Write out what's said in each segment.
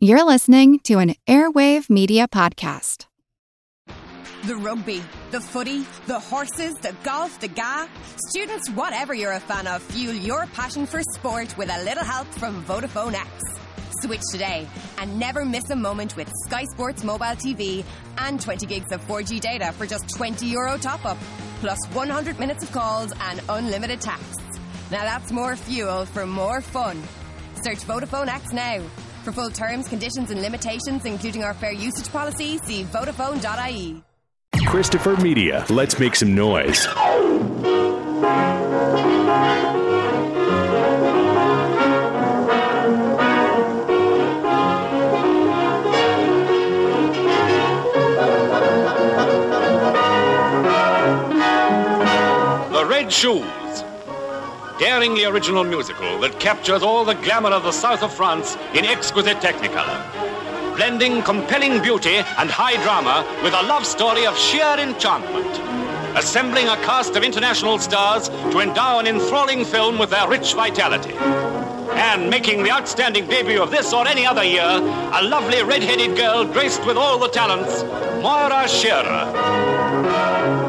You're listening to an Airwave Media Podcast. The rugby, the footy, the horses, the golf, the ga. Students, whatever you're a fan of, fuel your passion for sport with a little help from Vodafone X. Switch today and never miss a moment with Sky Sports Mobile TV and 20 gigs of 4G data for just 20 euro top up, plus 100 minutes of calls and unlimited texts. Now that's more fuel for more fun. Search Vodafone X now. For full terms, conditions, and limitations, including our fair usage policy, see Vodafone.ie. Christopher Media. Let's make some noise. The Red Shoes. Daring the original musical that captures all the glamour of the south of France in exquisite technicolor. Blending compelling beauty and high drama with a love story of sheer enchantment. Assembling a cast of international stars to endow an enthralling film with their rich vitality. And making the outstanding debut of this or any other year, a lovely red-headed girl graced with all the talents, Moira Shearer.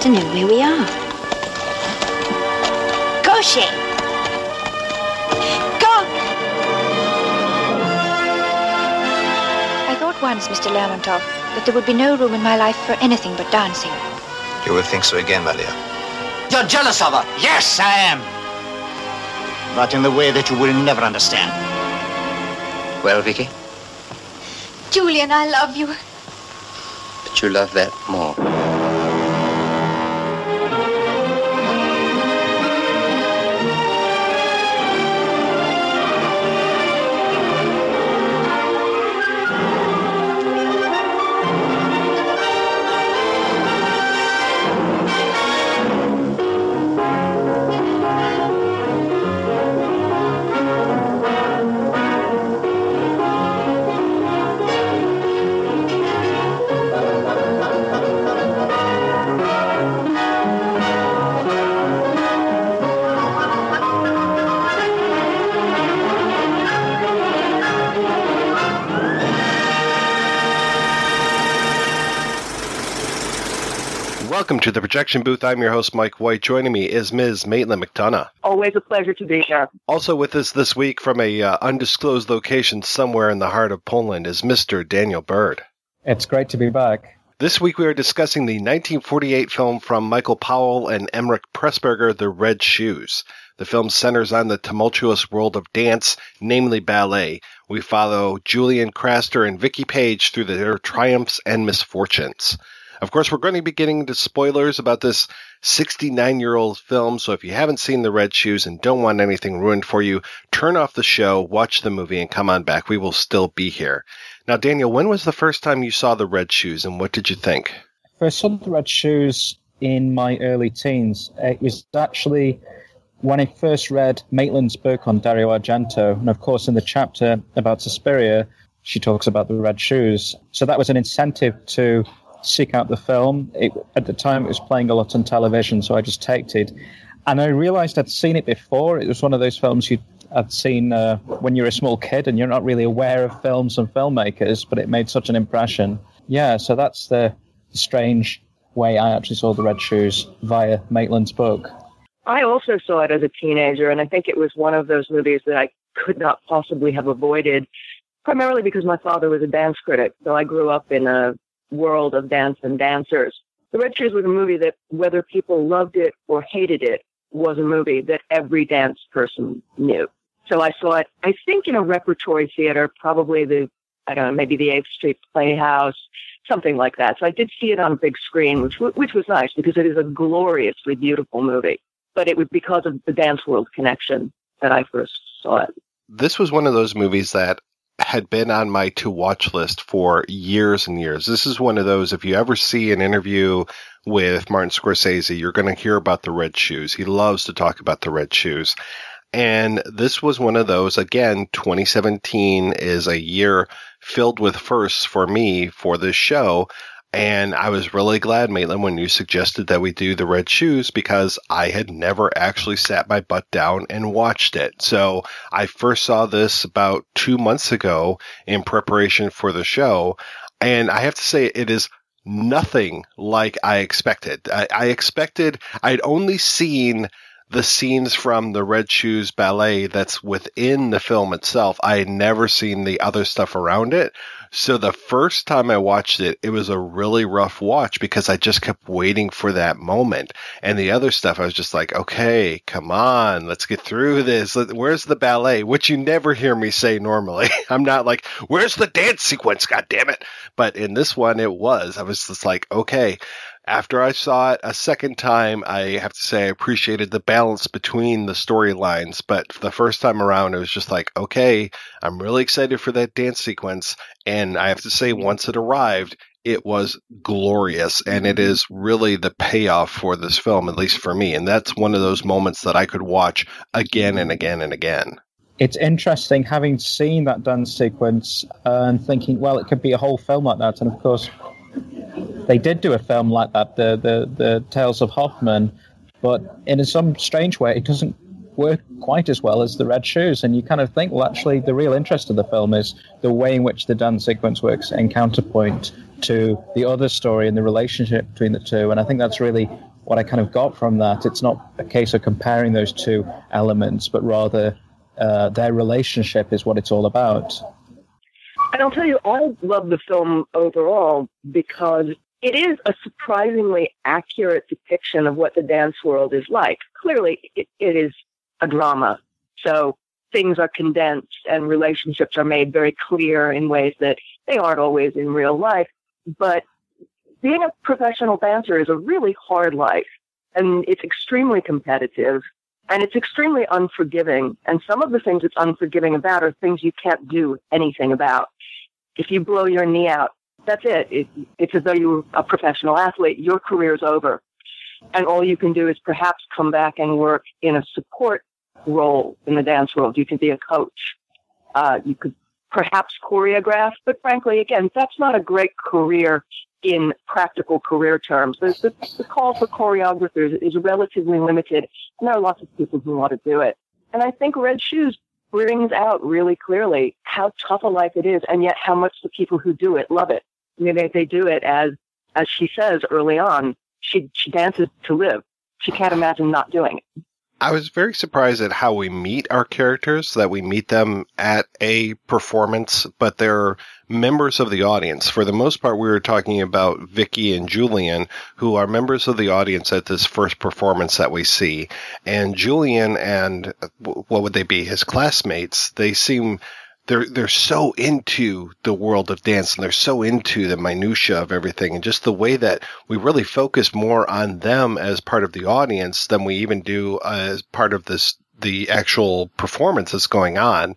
I want to know where we are. Koshi! Go! I thought once, Mr. Lermontov, that there would be no room in my life for anything but dancing. You will think so again, Valia. You're jealous of her. Yes, I am. But in the way that you will never understand. Well, Vicky, Julian, I love you. but you love that more. Welcome to the projection booth. I'm your host, Mike White. Joining me is Ms. Maitland McDonagh. Always a pleasure to be here. Also with us this week from a uh, undisclosed location somewhere in the heart of Poland is Mr. Daniel Bird. It's great to be back. This week we are discussing the 1948 film from Michael Powell and Emeric Pressburger, The Red Shoes. The film centers on the tumultuous world of dance, namely ballet. We follow Julian Craster and Vicky Page through their triumphs and misfortunes. Of course, we're going to be getting into spoilers about this 69 year old film, so if you haven't seen The Red Shoes and don't want anything ruined for you, turn off the show, watch the movie, and come on back. We will still be here. Now, Daniel, when was the first time you saw The Red Shoes and what did you think? First saw the Red Shoes in my early teens. It was actually when I first read Maitland's book on Dario Argento, and of course, in the chapter about Suspiria, she talks about the Red Shoes. So that was an incentive to seek out the film. It, at the time, it was playing a lot on television, so I just taped it. And I realized I'd seen it before. It was one of those films you had seen uh, when you're a small kid and you're not really aware of films and filmmakers, but it made such an impression. Yeah, so that's the strange way I actually saw The Red Shoes via Maitland's book. I also saw it as a teenager, and I think it was one of those movies that I could not possibly have avoided, primarily because my father was a dance critic. So I grew up in a world of dance and dancers. The Red Shoes was a movie that, whether people loved it or hated it, was a movie that every dance person knew. So I saw it, I think, in a repertory theater, probably the, I don't know, maybe the 8th Street Playhouse, something like that. So I did see it on a big screen, which, which was nice because it is a gloriously beautiful movie. But it was because of the dance world connection that I first saw it. This was one of those movies that had been on my to watch list for years and years. This is one of those, if you ever see an interview with Martin Scorsese, you're going to hear about the red shoes. He loves to talk about the red shoes. And this was one of those, again, 2017 is a year filled with firsts for me for this show. And I was really glad, Maitland, when you suggested that we do the red shoes because I had never actually sat my butt down and watched it. So I first saw this about two months ago in preparation for the show. And I have to say, it is nothing like I expected. I, I expected, I'd only seen the scenes from the Red Shoes Ballet that's within the film itself. I had never seen the other stuff around it. So the first time I watched it, it was a really rough watch because I just kept waiting for that moment. And the other stuff, I was just like, okay, come on, let's get through this. Where's the ballet? Which you never hear me say normally. I'm not like, where's the dance sequence? God damn it. But in this one, it was. I was just like, okay, after I saw it a second time, I have to say I appreciated the balance between the storylines. But the first time around, it was just like, okay, I'm really excited for that dance sequence. And I have to say, once it arrived, it was glorious. And it is really the payoff for this film, at least for me. And that's one of those moments that I could watch again and again and again it's interesting having seen that dance sequence and thinking, well, it could be a whole film like that. And of course, they did do a film like that, the the the Tales of Hoffmann, but in some strange way, it doesn't work quite as well as the Red Shoes. And you kind of think, well, actually, the real interest of the film is the way in which the dance sequence works in counterpoint to the other story and the relationship between the two. And I think that's really what I kind of got from that. It's not a case of comparing those two elements, but rather uh, their relationship is what it's all about. And I'll tell you, I love the film overall because it is a surprisingly accurate depiction of what the dance world is like. Clearly, it, it is a drama. So things are condensed and relationships are made very clear in ways that they aren't always in real life. But being a professional dancer is a really hard life and it's extremely competitive and it's extremely unforgiving. And some of the things it's unforgiving about are things you can't do anything about. If you blow your knee out, that's it. it it's as though you were a professional athlete. Your career's over. And all you can do is perhaps come back and work in a support role in the dance world. You can be a coach. Uh, you could perhaps choreograph, but frankly, again, that's not a great career in practical career terms. The, the, call for choreographers is relatively limited, and there are lots of people who want to do it. And I think Red Shoes brings out really clearly how tough a life it is, and yet how much the people who do it love it. I mean, they, they do it as, as she says early on, she, she dances to live. She can't imagine not doing it. I was very surprised at how we meet our characters, that we meet them at a performance, but they're members of the audience. For the most part, we were talking about Vicky and Julian, who are members of the audience at this first performance that we see. And Julian and what would they be? His classmates, they seem they're they're so into the world of dance and they're so into the minutia of everything and just the way that we really focus more on them as part of the audience than we even do as part of this the actual performance that's going on.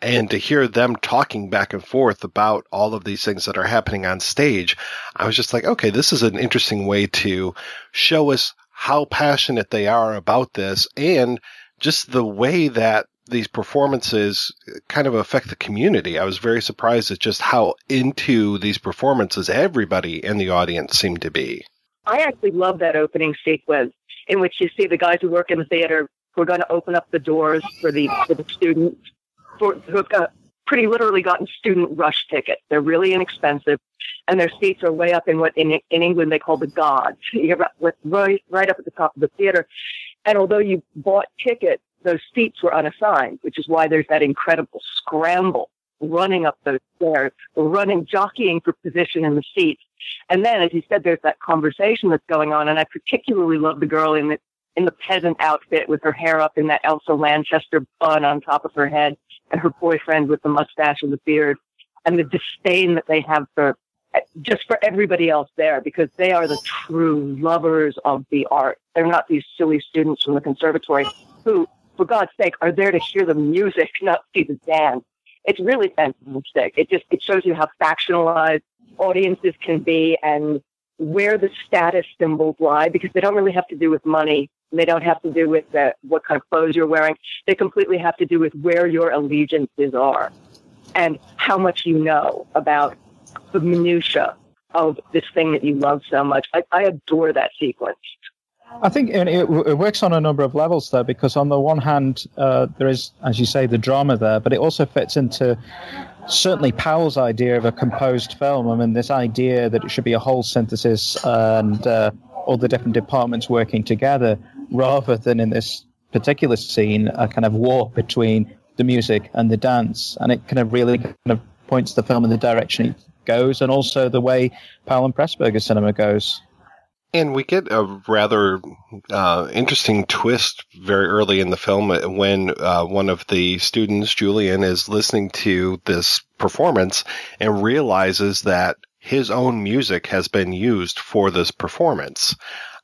And to hear them talking back and forth about all of these things that are happening on stage i was just like okay this is an interesting way to show us how passionate they are about this and just the way that these performances kind of affect the community. I was very surprised at just how into these performances everybody in the audience seemed to be. I actually love that opening sequence in which you see the guys who work in the theater who are going to open up the doors for the for the students for, who have got pretty literally gotten student rush tickets. They're really inexpensive, and their seats are way up in what in in England they call the gods. You're right right up at the top of the theater, and although you bought tickets those seats were unassigned, which is why there's that incredible scramble running up those stairs, running, jockeying for position in the seats. And then, as you said, there's that conversation that's going on. And I particularly love the girl in the, in the peasant outfit with her hair up in that Elsa Lanchester bun on top of her head and her boyfriend with the mustache and the beard and the disdain that they have for just for everybody else there because they are the true lovers of the art. They're not these silly students from the conservatory who for God's sake, are there to hear the music, not see the dance. It's really fantastic. It just it shows you how factionalized audiences can be, and where the status symbols lie because they don't really have to do with money. They don't have to do with the, what kind of clothes you're wearing. They completely have to do with where your allegiances are and how much you know about the minutia of this thing that you love so much. I, I adore that sequence. I think it, it, works on a number of levels there because on the one hand, uh, there is, as you say, the drama there, but it also fits into certainly Powell's idea of a composed film. I mean, this idea that it should be a whole synthesis and uh, all the different departments working together, rather than in this particular scene, a kind of war between the music and the dance. And it kind of really kind of points the film in the direction it goes, and also the way Powell and Pressburger cinema goes. And we get a rather uh, interesting twist very early in the film when uh, one of the students, Julian, is listening to this performance and realizes that his own music has been used for this performance.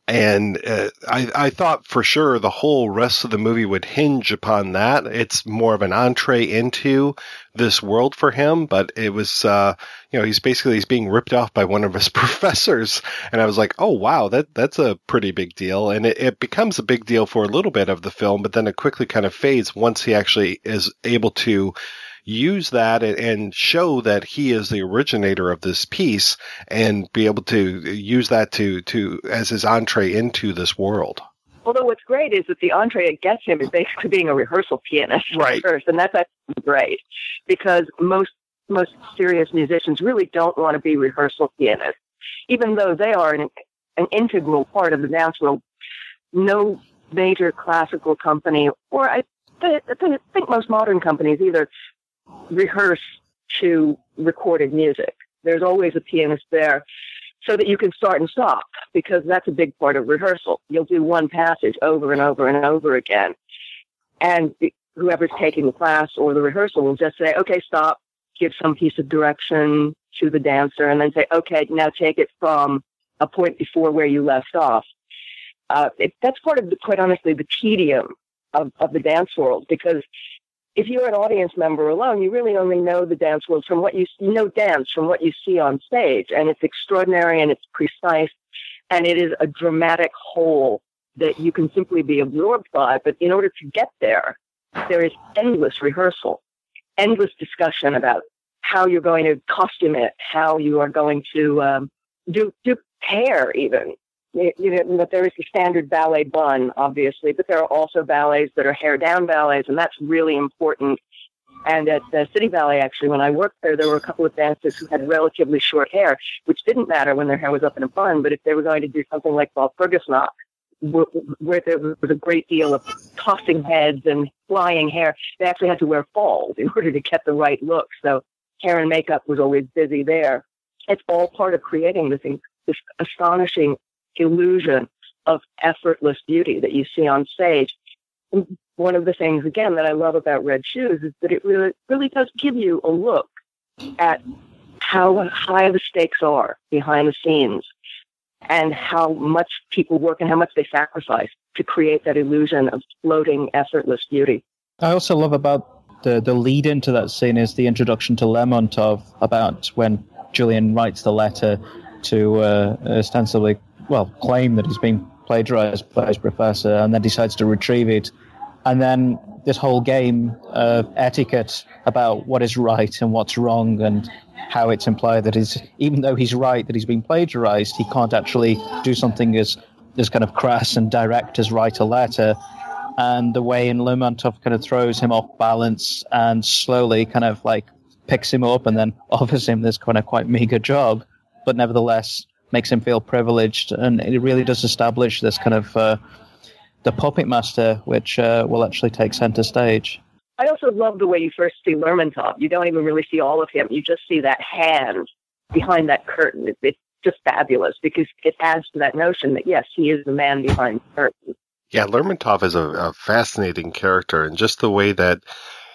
And uh, I, I thought for sure the whole rest of the movie would hinge upon that. It's more of an entree into this world for him, but it was, uh, you know, he's basically he's being ripped off by one of his professors, and I was like, oh wow, that that's a pretty big deal, and it, it becomes a big deal for a little bit of the film, but then it quickly kind of fades once he actually is able to use that and show that he is the originator of this piece and be able to use that to, to as his entree into this world. Although what's great is that the entree it gets him is basically being a rehearsal pianist right. first, and that's actually great because most most serious musicians really don't want to be rehearsal pianists, even though they are an, an integral part of the dance world. No major classical company, or I, I think most modern companies either rehearse to recorded music. There's always a pianist there so that you can start and stop because that's a big part of rehearsal. You'll do one passage over and over and over again. And whoever's taking the class or the rehearsal will just say, okay, stop, give some piece of direction to the dancer and then say, okay, now take it from a point before where you left off. Uh, it, that's part of the, quite honestly, the tedium of, of the dance world because if you're an audience member alone, you really only know the dance world from what you, you know dance from what you see on stage. And it's extraordinary and it's precise and it is a dramatic whole that you can simply be absorbed by. But in order to get there, there is endless rehearsal, endless discussion about how you're going to costume it, how you are going to um, do do hair, even you know, that there is the standard ballet bun, obviously, but there are also ballets that are hair down ballets, and that's really important. And at the City Ballet, actually, when I worked there, there were a couple of dancers who had relatively short hair, which didn't matter when their hair was up in a bun. But if they were going to do something like Walpurgisnacht, where there was a great deal of tossing heads and flying hair, they actually had to wear falls in order to get the right look. So hair and makeup was always busy there. It's all part of creating this, this astonishing illusion of effortless beauty that you see on stage. And one of the things, again, that I love about Red Shoes is that it really, really does give you a look at how high the stakes are behind the scenes and how much people work and how much they sacrifice to create that illusion of floating, effortless beauty. I also love about the, the lead into that scene is the introduction to Lermontov about when Julian writes the letter to uh, ostensibly well, claim that he's been plagiarized by his professor and then decides to retrieve it. And then this whole game of etiquette about what is right and what's wrong and how it's implied that is even though he's right that he's been plagiarized, he can't actually do something as, as kind of crass and direct as write a letter. And the way in Lermontov kind of throws him off balance and slowly kind of like picks him up and then offers him this kind of quite meager job, but nevertheless makes him feel privileged, and it really does establish this kind of uh, the puppet master, which uh, will actually take center stage. I also love the way you first see Lermontov. You don't even really see all of him. You just see that hand behind that curtain. It, it's just fabulous because it adds to that notion that yes, he is the man behind the curtain. Yeah, Lermontov is a, a fascinating character, and just the way that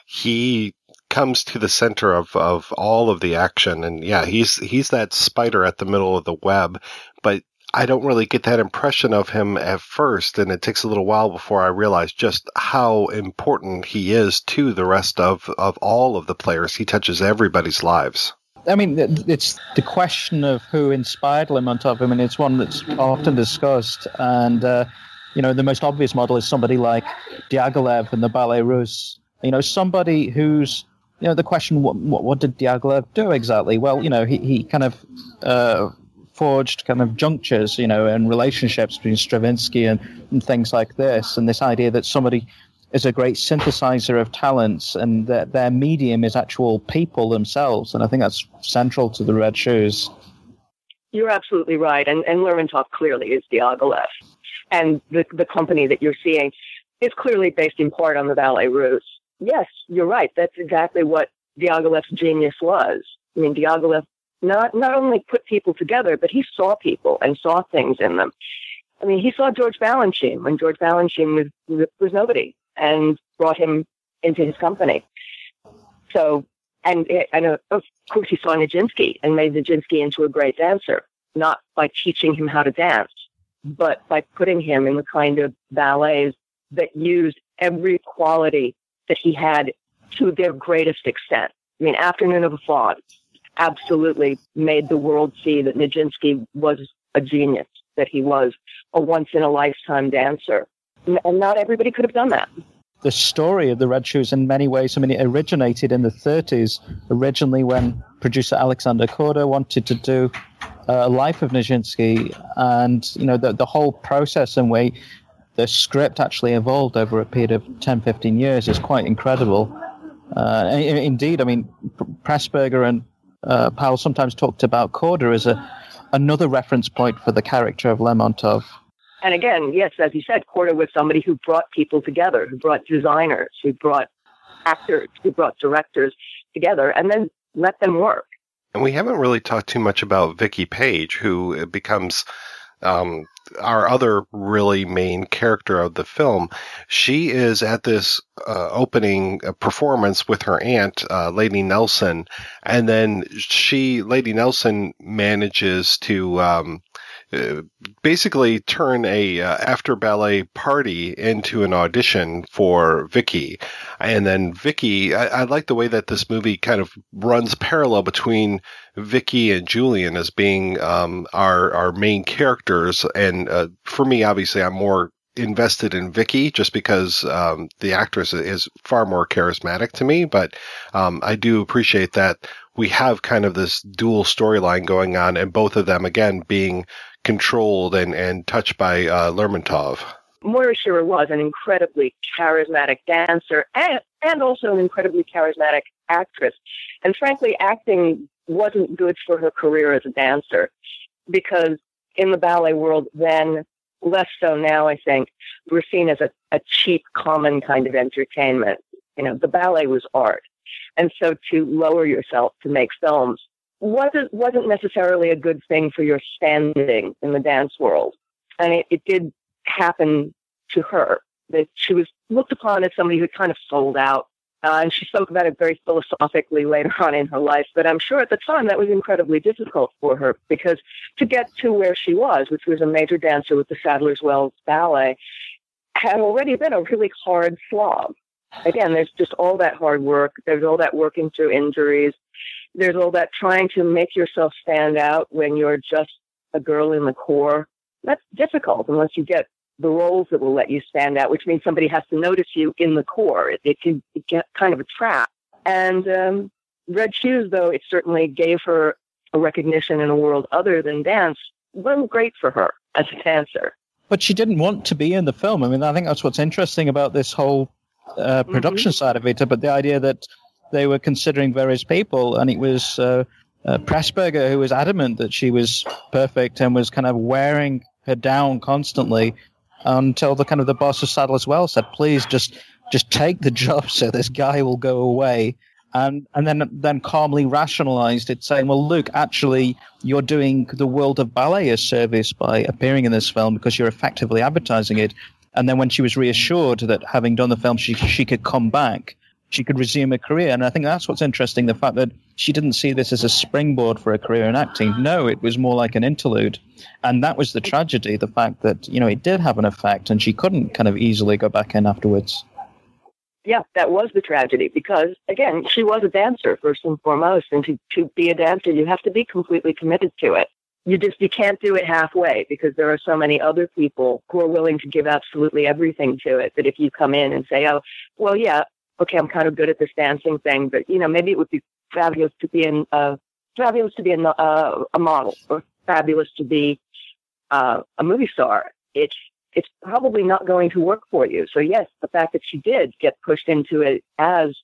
he comes to the center of, of all of the action. And yeah, he's he's that spider at the middle of the web, but I don't really get that impression of him at first, and it takes a little while before I realize just how important he is to the rest of, of all of the players. He touches everybody's lives. I mean, it's the question of who inspired Lermontov. I mean, it's one that's often discussed, and uh, you know, the most obvious model is somebody like Diaghilev in the Ballet Russe. You know, somebody who's you know the question what what, what did Diaghilev do exactly? Well, you know, he he kind of uh, forged kind of junctures, you know, and relationships between Stravinsky and, and things like this, and this idea that somebody is a great synthesizer of talents and that their medium is actual people themselves. And I think that's central to the Red Shoes. You're absolutely right. And, and Lermontov clearly is Diaghilev. And the, the company that you're seeing is clearly based in part on the Ballet Russe. Yes, you're right. That's exactly what Diaghilev's genius was. I mean, Diaghilev not, not only put people together, but he saw people and saw things in them. I mean, he saw George Balanchine when George Balanchine was, was nobody and brought him into his company. So, and, and uh, of course, he saw Nijinsky and made Nijinsky into a great dancer, not by teaching him how to dance, but by putting him in the kind of ballets that used every quality that he had to their greatest extent. I mean, Afternoon of a Faun absolutely made the world see that Nijinsky was a genius, that he was a once in a lifetime dancer and not everybody could have done that. The story of the Red Shoes, in many ways, I mean, it originated in the 30s, originally when producer Alexander Korda wanted to do uh, a life of Nijinsky, and you know the the whole process and way the script actually evolved over a period of 10, 15 years is quite incredible. Uh, indeed, I mean, Pressburger and uh, Powell sometimes talked about Korda as a another reference point for the character of Lermontov. And again, yes, as you said, Korda was somebody who brought people together, who brought designers, who brought actors, who brought directors together, and then let them work. And we haven't really talked too much about Vicky Page, who becomes um, our other really main character of the film. She is at this uh, opening uh, performance with her aunt, uh, Lady Nelson, and then she, Lady Nelson, manages to um, uh, basically turn a uh, after ballet party into an audition for Vicky. And then Vicky, I, I, like the way that this movie kind of runs parallel between Vicky and Julian as being um, our our main characters. And uh, for me, obviously, I'm more invested in Vicky just because um, the actress is far more charismatic to me. But um, I do appreciate that we have kind of this dual storyline going on, and both of them again being controlled and, and touched by uh, Lermontov. Moira Shearer was an incredibly charismatic dancer and, and also an incredibly charismatic actress. And frankly, acting wasn't good for her career as a dancer because in the ballet world then, less so now, I think, we're seen as a, a cheap, common kind of entertainment. You know, the ballet was art. And so to lower yourself to make films wasn't wasn't necessarily a good thing for your standing in the dance world, and it, it did happen to her that she was looked upon as somebody who kind of sold out. Uh, and she spoke about it very philosophically later on in her life. But I'm sure at the time that was incredibly difficult for her because to get to where she was, which was a major dancer with the Sadler's Wells Ballet, had already been a really hard slog. Again, there's just all that hard work. There's all that working through injuries there's all that trying to make yourself stand out when you're just a girl in the corps. That's difficult unless you get the roles that will let you stand out, which means somebody has to notice you in the corps. It, it can get kind of a trap. And um, Red Shoes, though, it certainly gave her a recognition in a world other than dance. wasn't great for her as a dancer. But she didn't want to be in the film. I mean, I think that's what's interesting about this whole uh, production mm-hmm. side of it. But the idea that they were considering various people, and it was uh, uh, Pressburger who was adamant that she was perfect and was kind of wearing her down constantly until the kind of the boss of Sadler's Wells said, "Please just just take the job, so this guy will go away." And and then then calmly rationalized it, saying, "Well, look, actually, you're doing the world of ballet a service by appearing in this film because you're effectively advertising it." And then when she was reassured that having done the film, she she could come back she could resume a career. And I think that's what's interesting the fact that she didn't see this as a springboard for a career in acting. No, it was more like an interlude. And that was the tragedy the fact that, you know, it did have an effect and she couldn't kind of easily go back in afterwards. yeah, that was the tragedy because again, she was a dancer first and foremost. And to, to be a dancer, you have to be completely committed to it. You just, you can't do it halfway because there are so many other people who are willing to give absolutely everything to it that if you come in and say, oh, well, yeah, okay, I'm kind of good at this dancing thing, but you know, maybe it would be fabulous to be in, uh, fabulous to be in, uh, a model or fabulous to be, uh, a movie star. It's, it's probably not going to work for you. So yes, the fact that she did get pushed into it as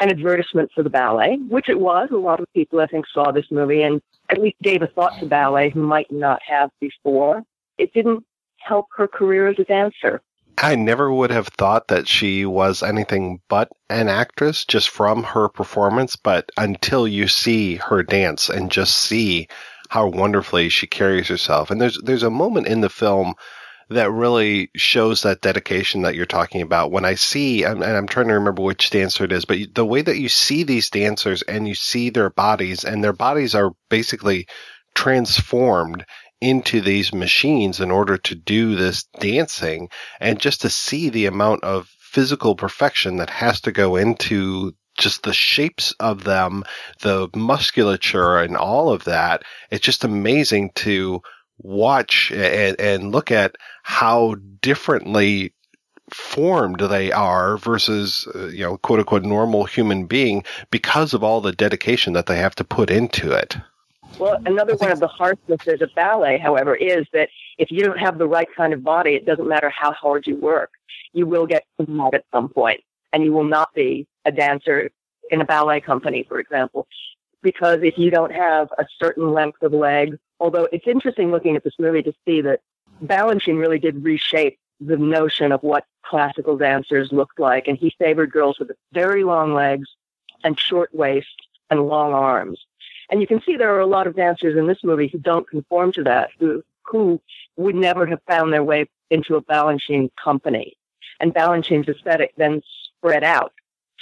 an advertisement for the ballet, which it was. A lot of people, I think, saw this movie and at least gave a thought to ballet who might not have before. It didn't help her career as a dancer. I never would have thought that she was anything but an actress just from her performance, but until you see her dance and just see how wonderfully she carries herself. And there's there's a moment in the film that really shows that dedication that you're talking about. When I see, and I'm trying to remember which dancer it is, but the way that you see these dancers and you see their bodies, and their bodies are basically transformed into these machines in order to do this dancing, and just to see the amount of physical perfection that has to go into just the shapes of them, the musculature and all of that. It's just amazing to watch and, and look at how differently formed they are versus uh, you know quote unquote normal human being because of all the dedication that they have to put into it well another one of the harshnesses of ballet however is that if you don't have the right kind of body it doesn't matter how hard you work you will get mad at some point and you will not be a dancer in a ballet company for example because if you don't have a certain length of leg although it's interesting looking at this movie to see that Balanchine really did reshape the notion of what classical dancers looked like. And he favored girls with very long legs and short waists and long arms. And you can see there are a lot of dancers in this movie who don't conform to that, who, who would never have found their way into a Balanchine company. And Balanchine's aesthetic then spread out,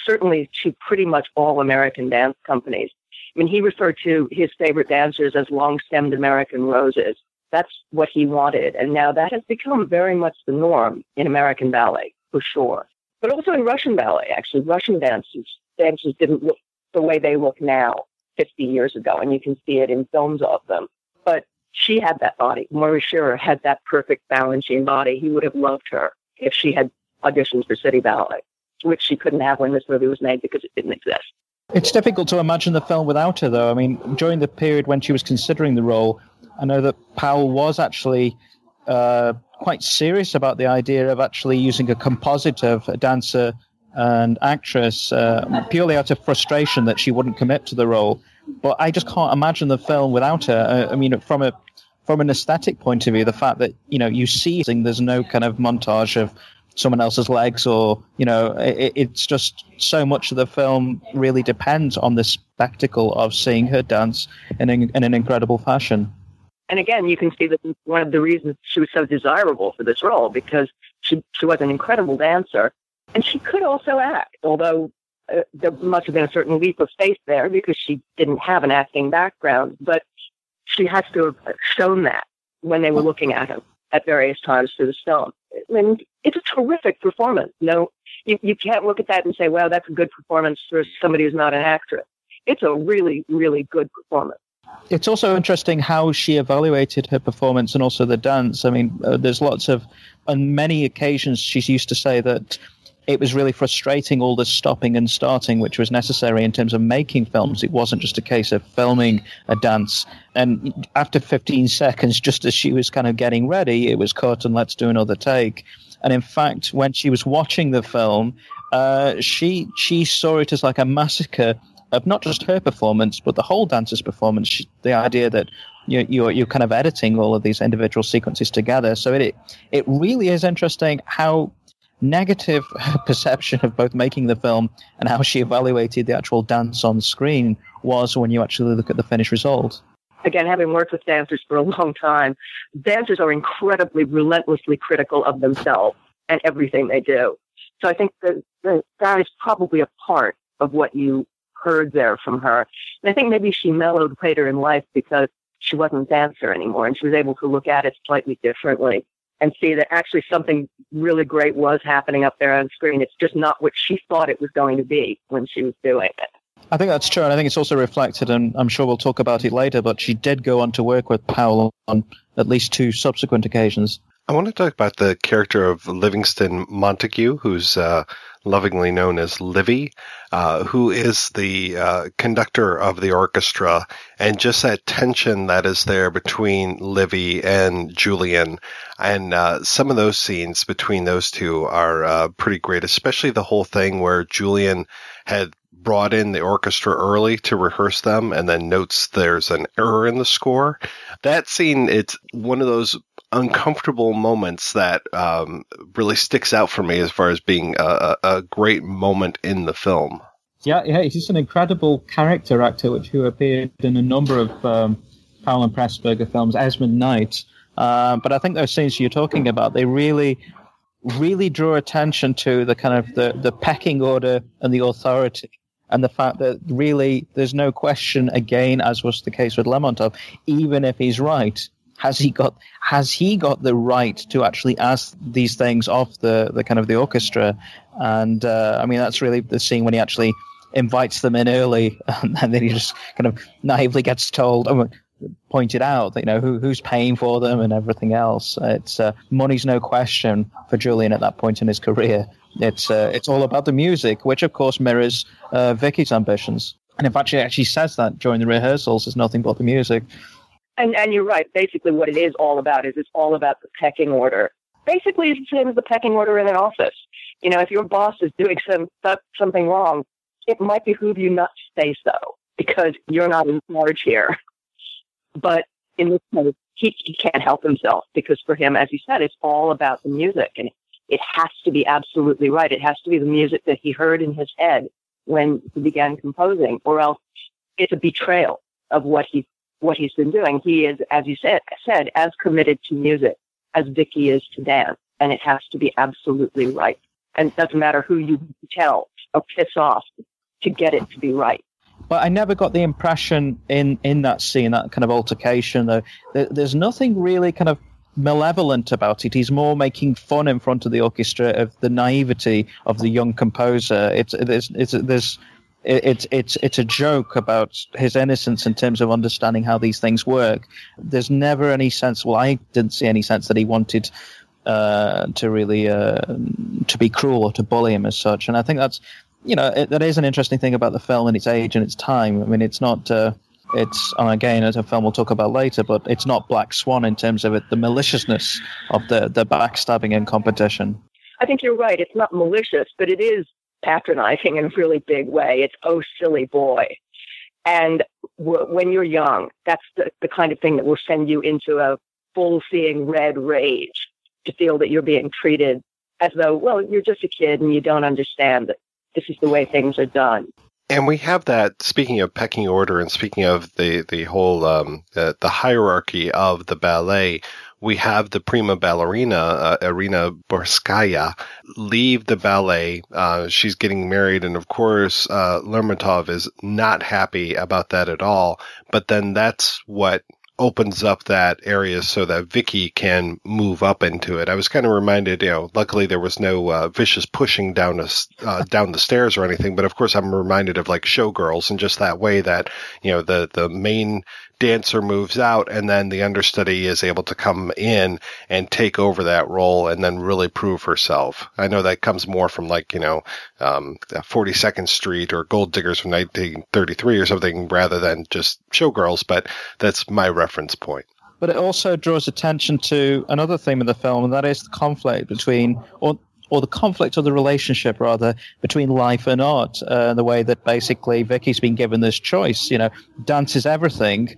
certainly to pretty much all American dance companies. I mean, he referred to his favorite dancers as long stemmed American roses. That's what he wanted. And now that has become very much the norm in American ballet, for sure. But also in Russian ballet, actually. Russian dancers, dancers didn't look the way they look now 50 years ago, and you can see it in films of them. But she had that body. Moira Shearer had that perfect Balanchine body. He would have loved her if she had auditioned for City Ballet, which she couldn't have when this movie was made because it didn't exist. It's difficult to imagine the film without her, though. I mean, during the period when she was considering the role, I know that Powell was actually uh, quite serious about the idea of actually using a composite of a dancer and actress uh, purely out of frustration that she wouldn't commit to the role. But I just can't imagine the film without her. Uh, I mean, from a from an aesthetic point of view, the fact that you know you see there's no kind of montage of someone else's legs or you know it, it's just so much of the film really depends on the spectacle of seeing her dance in, in an incredible fashion and again you can see that one of the reasons she was so desirable for this role because she she was an incredible dancer and she could also act although uh, there must have been a certain leap of faith there because she didn't have an acting background but she has to have shown that when they were looking at him at various times through the film and it's a terrific performance. No, you, you can't look at that and say, well, that's a good performance for somebody who's not an actress. It's a really, really good performance. It's also interesting how she evaluated her performance and also the dance. I mean, uh, there's lots of, on many occasions, she's used to say that it was really frustrating all the stopping and starting which was necessary in terms of making films. It wasn't just a case of filming a dance. And after 15 seconds, just as she was kind of getting ready, it was cut and let's do another take. And in fact, when she was watching the film, uh, she she saw it as like a massacre of not just her performance, but the whole dancer's performance. The idea that you're, you're, you're kind of editing all of these individual sequences together. So it it really is interesting how negative perception of both making the film and how she evaluated the actual dance on screen was when you actually look at the finished result. Again, having worked with dancers for a long time, dancers are incredibly, relentlessly critical of themselves and everything they do. So I think that, that, that is probably a part of what you heard there from her. And I think maybe she mellowed later in life because she wasn't a dancer anymore and she was able to look at it slightly differently and see that actually something really great was happening up there on screen. It's just not what she thought it was going to be when she was doing it. I think that's true, and I think it's also reflected, and I'm sure we'll talk about it later, but she did go on to work with Powell on at least two subsequent occasions. I want to talk about the character of Livingston Montague, who's uh, lovingly known as Livy, uh, who is the uh, conductor of the orchestra, and just that tension that is there between Livy and Julian. And uh, some of those scenes between those two are uh, pretty great, especially the whole thing where Julian had brought in the orchestra early to rehearse them and then notes there's an error in the score. That scene, it's one of those uncomfortable moments that um, really sticks out for me as far as being a, a, great moment in the film. Yeah, yeah, he's an incredible character actor, which who appeared in a number of um, Powell and Pressburger films, Esmond Knight. Uh, but I think those scenes you're talking about, they really, really draw attention to the kind of the, the pecking order and the authority and the fact that really there's no question again, as was the case with Lermontov, even if he's right, has he got has he got the right to actually ask these things of the the kind of the orchestra? And uh, I mean that's really the scene when he actually invites them in early, and then he just kind of naively gets told. Oh, pointed out that you know who, who's paying for them and everything else. It's uh, money's no question for Julian at that point in his career. It's uh, it's all about the music, which of course mirrors uh, Vicky's ambitions. And in fact, she actually says that during the rehearsals. It's nothing but the music. And and you're right. Basically, what it is all about is it's all about the pecking order. Basically, it's the same as the pecking order in an office. You know, if your boss is doing some something wrong, it might behoove you not to say so because you're not in charge here. But in this case, he, he can't help himself because for him, as you said, it's all about the music and it has to be absolutely right. It has to be the music that he heard in his head when he began composing, or else it's a betrayal of what he what he's been doing. He is, as you said, said as committed to music as Vicky is to dance, and it has to be absolutely right. And it doesn't matter who you tell or piss off to get it to be right. But I never got the impression in, in that scene, that kind of altercation, though, there's nothing really kind of malevolent about it. He's more making fun in front of the orchestra of the naivety of the young composer. It's, it's, it's, there's it's it's it's a joke about his innocence in terms of understanding how these things work. There's never any sense. Well, I didn't see any sense that he wanted uh, to really uh, to be cruel or to bully him as such. And I think that's you know it, that is an interesting thing about the film and its age and its time. I mean, it's not. Uh, it's and again as a film we'll talk about later, but it's not Black Swan in terms of it, the maliciousness of the the backstabbing and competition. I think you're right. It's not malicious, but it is patronizing in a really big way. It's, oh, silly boy. And w- when you're young, that's the, the kind of thing that will send you into a full seeing red rage to feel that you're being treated as though, well, you're just a kid and you don't understand that this is the way things are done. And we have that. Speaking of pecking order, and speaking of the the whole um, the, the hierarchy of the ballet, we have the prima ballerina, uh, Irina Borskaya, leave the ballet. Uh, she's getting married, and of course, uh, Lermontov is not happy about that at all. But then that's what opens up that area so that Vicky can move up into it. I was kind of reminded, you know, luckily there was no uh, vicious pushing down a, uh, down the stairs or anything, but of course I'm reminded of like showgirls and just that way that you know the the main dancer moves out and then the understudy is able to come in and take over that role and then really prove herself. I know that comes more from like, you know, um, 42nd Street or Gold Diggers from 1933 or something rather than just showgirls, but that's my reference point. But it also draws attention to another theme of the film, and that is the conflict between, or or the conflict or the relationship rather between life and art. Uh, the way that basically Vicky's been given this choice, you know, dance is everything,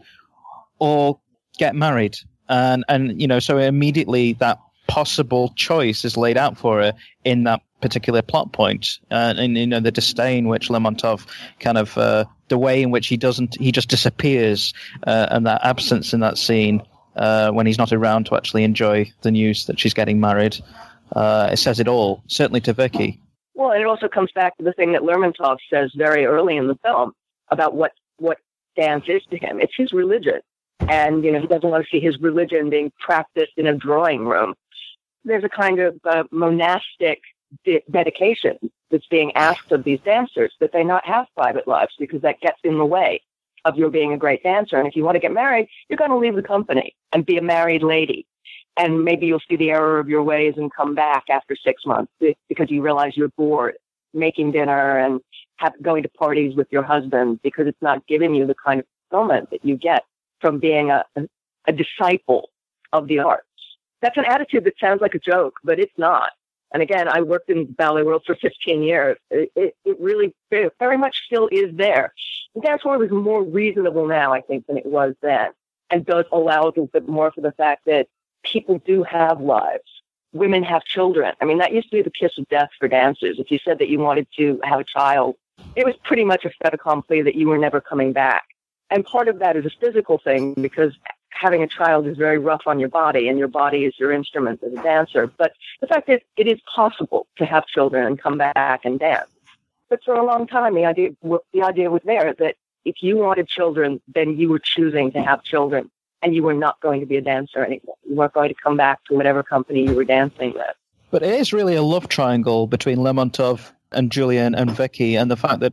or get married. And, and, you know, so immediately that possible choice is laid out for her in that particular plot point. Uh, and, you know, the disdain which Lermontov kind of, uh, the way in which he doesn't, he just disappears, uh, and that absence in that scene, uh, when he's not around to actually enjoy the news that she's getting married. Uh, it says it all, certainly to Vicky. Well, and it also comes back to the thing that Lermontov says very early in the film about what, what dance is to him. It's his religion. And, you know, he doesn't want to see his religion being practiced in a drawing room. there's a kind of uh, monastic de- dedication that's being asked of these dancers that they not have private lives because that gets in the way of your being a great dancer. And if you want to get married, you're going to leave the company and be a married lady. And maybe you'll see the error of your ways and come back after six months because you realize you're bored making dinner and have, going to parties with your husband because it's not giving you the kind of fulfillment that you get from being a, a, disciple of the arts. That's an attitude that sounds like a joke, but it's not. And again, I worked in the ballet world for 15 years. It, it, it really very much still is there. The dance world is more reasonable now, I think, than it was then, and does allow a little bit more for the fact that people do have lives. Women have children. I mean, that used to be the kiss of death for dancers. If you said that you wanted to have a child, it was pretty much a fait accompli that you were never coming back. And part of that is a physical thing because having a child is very rough on your body and your body is your instrument as a dancer. But the fact is, it is possible to have children and come back and dance. But for a long time, the idea, the idea was there that if you wanted children, then you were choosing to have children and you were not going to be a dancer anymore. You weren't going to come back to whatever company you were dancing with. But it is really a love triangle between Lermontov and Julian and Vicky, and the fact that,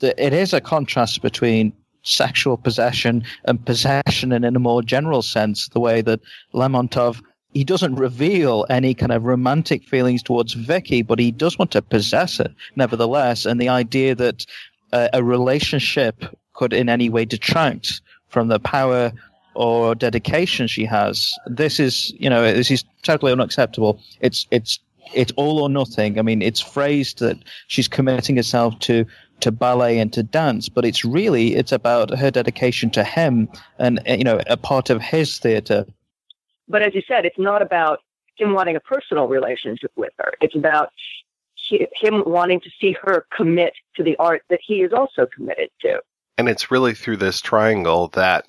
that it is a contrast between sexual possession and possession and in a more general sense, the way that Lermontov he doesn't reveal any kind of romantic feelings towards Vicky, but he does want to possess her nevertheless. And the idea that uh, a relationship could in any way detract from the power or dedication she has, this is, you know, this is totally unacceptable. It's, it's, it's all or nothing. I mean, it's phrased that she's committing herself to to ballet and to dance, but it's really it's about her dedication to him and you know a part of his theater. But as you said, it's not about him wanting a personal relationship with her. It's about him wanting to see her commit to the art that he is also committed to. And it's really through this triangle that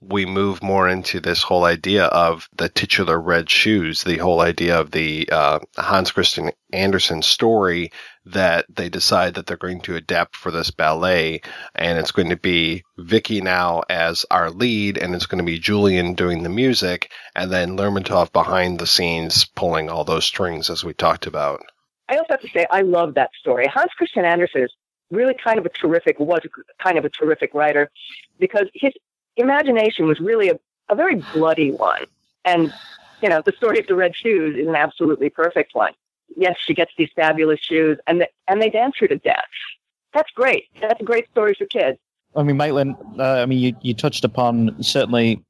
we move more into this whole idea of the titular red shoes, the whole idea of the uh, Hans Christian Andersen story that they decide that they're going to adapt for this ballet, and it's going to be Vicky now as our lead, and it's going to be Julian doing the music, and then Lermontov behind the scenes pulling all those strings as we talked about. I also have to say I love that story. Hans Christian Andersen is really kind of a terrific was kind of a terrific writer because his imagination was really a, a very bloody one. And, you know, the story of the red shoes is an absolutely perfect one. Yes, she gets these fabulous shoes and, the, and they dance her to death. That's great. That's a great story for kids. I mean, Maitland, uh, I mean, you, you touched upon certainly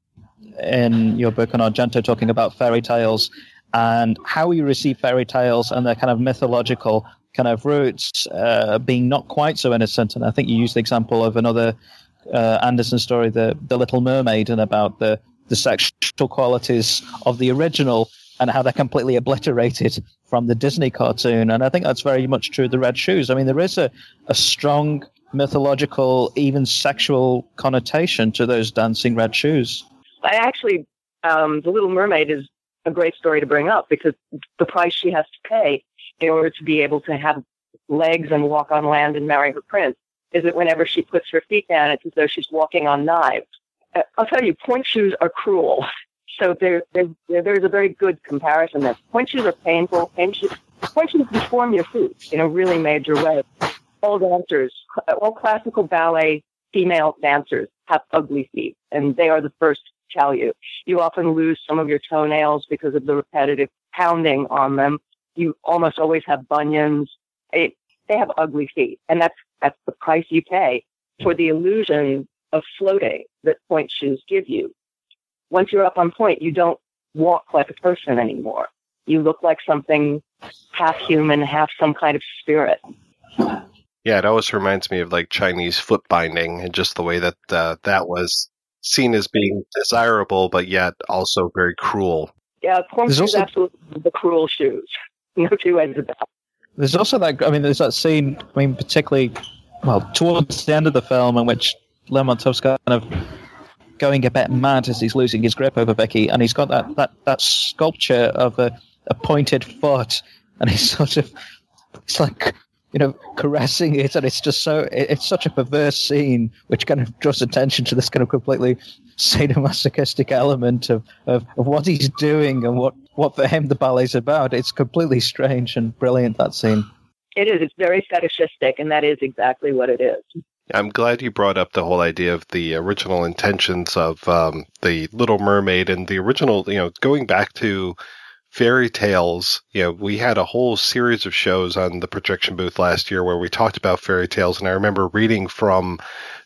in your book on Argento talking about fairy tales and how we receive fairy tales and their kind of mythological kind of roots uh, being not quite so innocent. And I think you used the example of another uh, Andersen story, the the Little Mermaid, and about the the sexual qualities of the original and how they're completely obliterated from the Disney cartoon. And I think that's very much true of the Red Shoes. I mean, there is a, a strong mythological, even sexual connotation to those dancing red shoes. I actually, um, The Little Mermaid is a great story to bring up because the price she has to pay in order to be able to have legs and walk on land and marry her prince is that whenever she puts her feet down, it's as though she's walking on knives. Uh, I'll tell you, pointe shoes are cruel. So there, there, there's a very good comparison there. Shoes are painful. Shoes, pointe deform your feet in a really major way. All dancers, all classical ballet female dancers have ugly feet, and they are the first to tell you. You often lose some of your toenails because of the repetitive pounding on them. You almost always have bunions. It, they have ugly feet, and that's that's the price you pay for the illusion of floating that pointe shoes give you. Once you're up on pointe, you don't walk like a person anymore. You look like something half human, half some kind of spirit. Yeah, it always reminds me of like Chinese foot binding and just the way that uh, that was seen as being desirable, but yet also very cruel. Yeah, pointe shoes also... absolutely the cruel shoes. No two ways about it. There's also that. I mean, there's that scene. I mean, particularly, well, towards the end of the film, in which Lermontov's kind of going a bit mad as he's losing his grip over Becky, and he's got that that that sculpture of a, a pointed foot, and he's sort of it's like you know, caressing it, and it's just so it's such a perverse scene, which kind of draws attention to this kind of completely sadomasochistic element of, of, of what he's doing and what, what for him the ballet's about. It's completely strange and brilliant that scene. It is. It's very fetishistic, and that is exactly what it is. I'm glad you brought up the whole idea of the original intentions of um, the Little Mermaid and the original, you know, going back to fairy tales. You know, we had a whole series of shows on the projection booth last year where we talked about fairy tales, and I remember reading from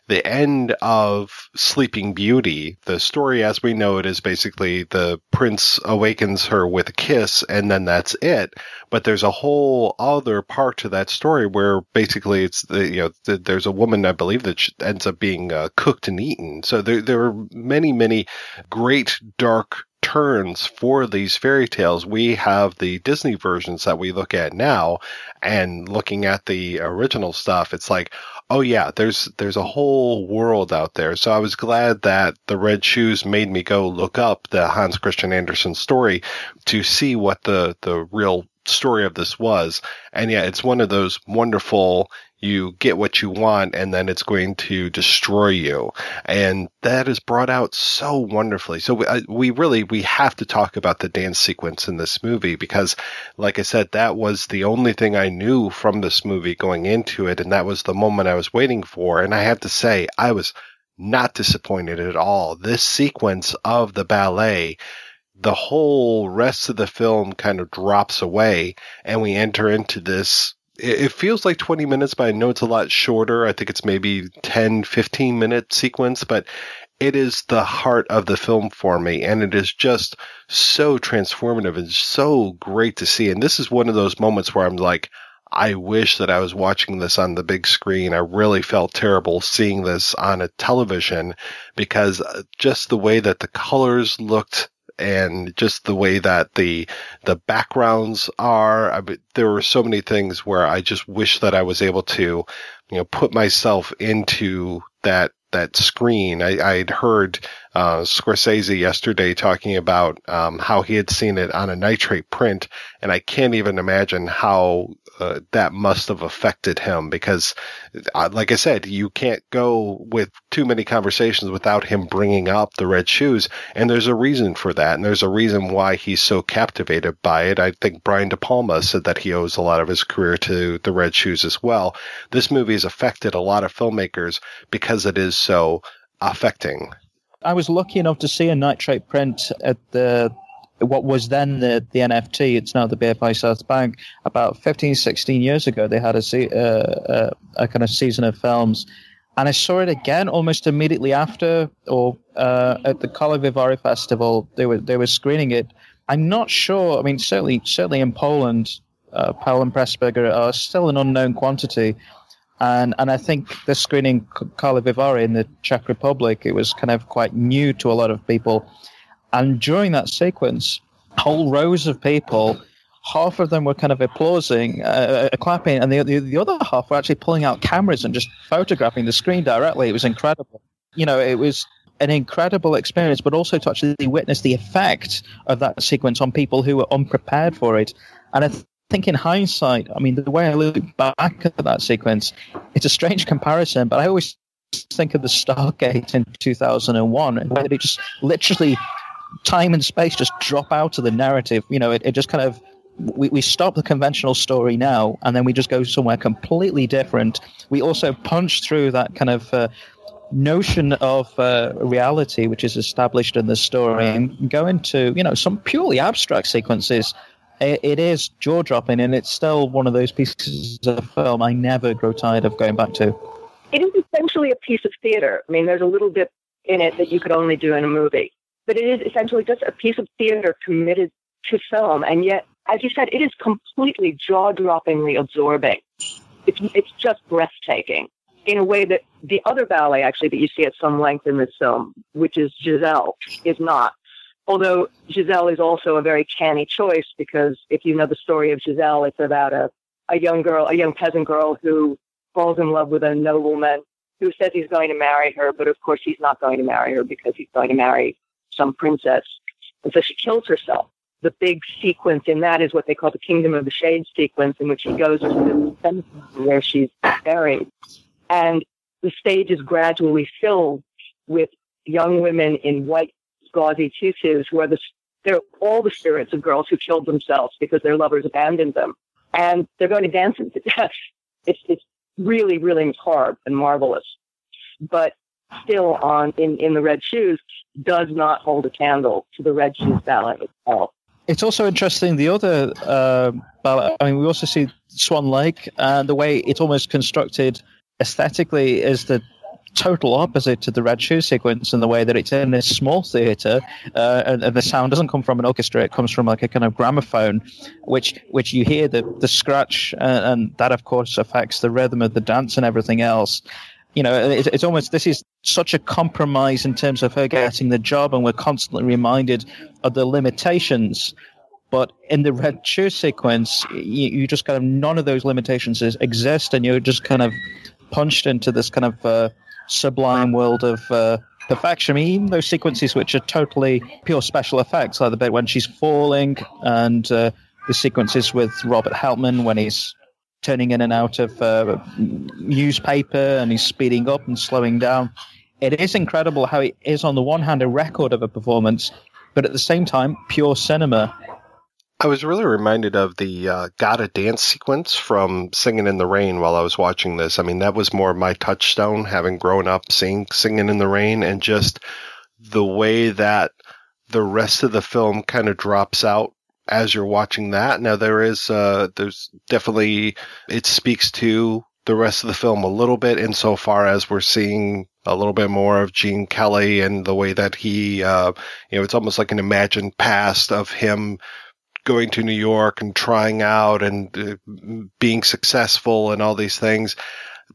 the end of Sleeping Beauty, the story as we know it is basically the prince awakens her with a kiss and then that's it. But there's a whole other part to that story where basically it's the, you know, the, there's a woman, I believe, that ends up being uh, cooked and eaten. So there, there are many, many great dark turns for these fairy tales. We have the Disney versions that we look at now and looking at the original stuff, it's like, oh yeah, there's there's a whole world out there. So I was glad that the Red Shoes made me go look up the Hans Christian Andersen story to see what the the real story of this was. And yeah, it's one of those wonderful you get what you want and then it's going to destroy you. And that is brought out so wonderfully. So we, I, we, really we have to talk about the dance sequence in this movie because like i said that was the only thing i knew from this movie going into it and that was the moment i was waiting for. And i have to say i was not disappointed at all. This sequence of the ballet the whole rest of the film kind of drops away and we enter into this it feels like 20 minutes, but I know it's a lot shorter. I think it's maybe 10, 15 minute sequence, but it is the heart of the film for me. And it is just so transformative and so great to see. And this is one of those moments where I'm like, I wish that I was watching this on the big screen. I really felt terrible seeing this on a television because uh, just the way that the colors looked and just the way that the the backgrounds are. I mean, there were so many things where I just wish that I was able to, you know, put myself into that that screen. I, I'd heard uh, Scorsese yesterday talking about um, how he had seen it on a nitrate print, and I can't even imagine how uh, that must have affected him because, uh, like I said, you can't go with too many conversations without him bringing up the red shoes, and there's a reason for that, and there's a reason why he's so captivated by it. I think Brian De Palma said that he owes a lot of his career to the red shoes as well. This movie has affected a lot of filmmakers because it is so affecting. I was lucky enough to see a nitrate print at the what was then the, the NFT, it's now the BFI South Bank. About 15, 16 years ago, they had a, uh, uh, a kind of season of films. And I saw it again almost immediately after, or uh, at the Karlovy Vary Festival. They were they were screening it. I'm not sure. I mean, certainly certainly in Poland, uh, Powell and Pressburger are still an unknown quantity. And and I think the screening Karlovy Vary in the Czech Republic, it was kind of quite new to a lot of people. And during that sequence, whole rows of people, half of them were kind of applauding, uh, uh, clapping, and the, the, the other half were actually pulling out cameras and just photographing the screen directly. It was incredible. You know, it was an incredible experience, but also to actually witness the effect of that sequence on people who were unprepared for it. And I think in hindsight, I mean, the way I look back at that sequence, it's a strange comparison, but I always think of the Stargate in 2001, where it just literally time and space just drop out of the narrative. You know, it, it just kind of we, we stop the conventional story now and then we just go somewhere completely different. We also punch through that kind of uh, notion of uh, reality which is established in the story and go into, you know, some purely abstract sequences. It, is jaw dropping and it's still one of those pieces of film I never grow tired of going back to. It is essentially a piece of theater. I mean, there's a little bit in it that you could only do in a movie but it is essentially just a piece of theater committed to film. And yet, as you said, it is completely jaw droppingly absorbing. It's, it's just breathtaking in a way that the other ballet, actually, that you see at some length in this film, which is Giselle, is not. Although Giselle is also a very canny choice because if you know the story of Giselle, it's about a, a young girl, a young peasant girl who falls in love with a nobleman who says he's going to marry her, but of course he's not going to marry her because he's going to marry some princess. And so she kills herself. the big sequence in that is what they call the Kingdom of the Shade sequence, in which he goes to the cemetery where she's buried. And the stage is gradually filled with young women in white gauzy tutus where the they're all the spirits of girls who killed themselves because their lovers abandoned them. And they're going to dance them to death. It's it's really, really macabre and marvelous. But Giselle in, in the red shoes does not hold a candle to the red shoes ballet itself. It's also interesting the other uh, ballet. I mean, we also see Swan Lake, and the way it's almost constructed aesthetically is the total opposite to the Red Shoe sequence in the way that it's in this small theater, uh, and, and, the sound doesn't come from an orchestra; it comes from like a kind of gramophone, which which you hear the the scratch, uh, and that of course affects the rhythm of the dance and everything else. You know, it, it's almost this is such a compromise in terms of her getting the job, and we're constantly reminded of the limitations. But in the Red Shoe sequence, you, you just kind of none of those limitations exist, and you're just kind of punched into this kind of uh, sublime world of uh, perfection. I mean, even those sequences which are totally pure special effects, like the bit when she's falling, and uh, the sequences with Robert Helpmann when he's turning in and out of uh, newspaper and he's speeding up and slowing down. It is incredible how it is, on the one hand, a record of a performance, but at the same time, pure cinema. I was really reminded of the uh, Gotta Dance sequence from Singing in the Rain while I was watching this. I mean, that was more my touchstone, having grown up seeing Singing in the Rain, and just the way that the rest of the film kind of drops out as you're watching that. Now, there is, uh, there's definitely, it speaks to the rest of the film a little bit insofar as we're seeing a little bit more of Gene Kelly and the way that he, uh, you know, it's almost like an imagined past of him going to New York and trying out and uh, being successful and all these things.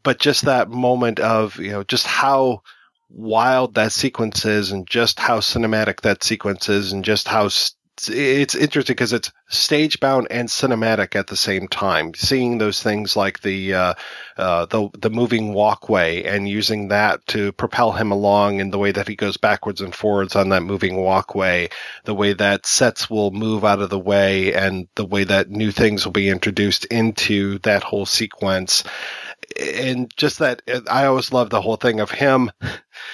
But just that moment of, you know, just how wild that sequence is and just how cinematic that sequence is and just how st- it's interesting because it's stage bound and cinematic at the same time. Seeing those things like the uh, uh, the the moving walkway and using that to propel him along in the way that he goes backwards and forwards on that moving walkway, the way that sets will move out of the way, and the way that new things will be introduced into that whole sequence and just that I always love the whole thing of him,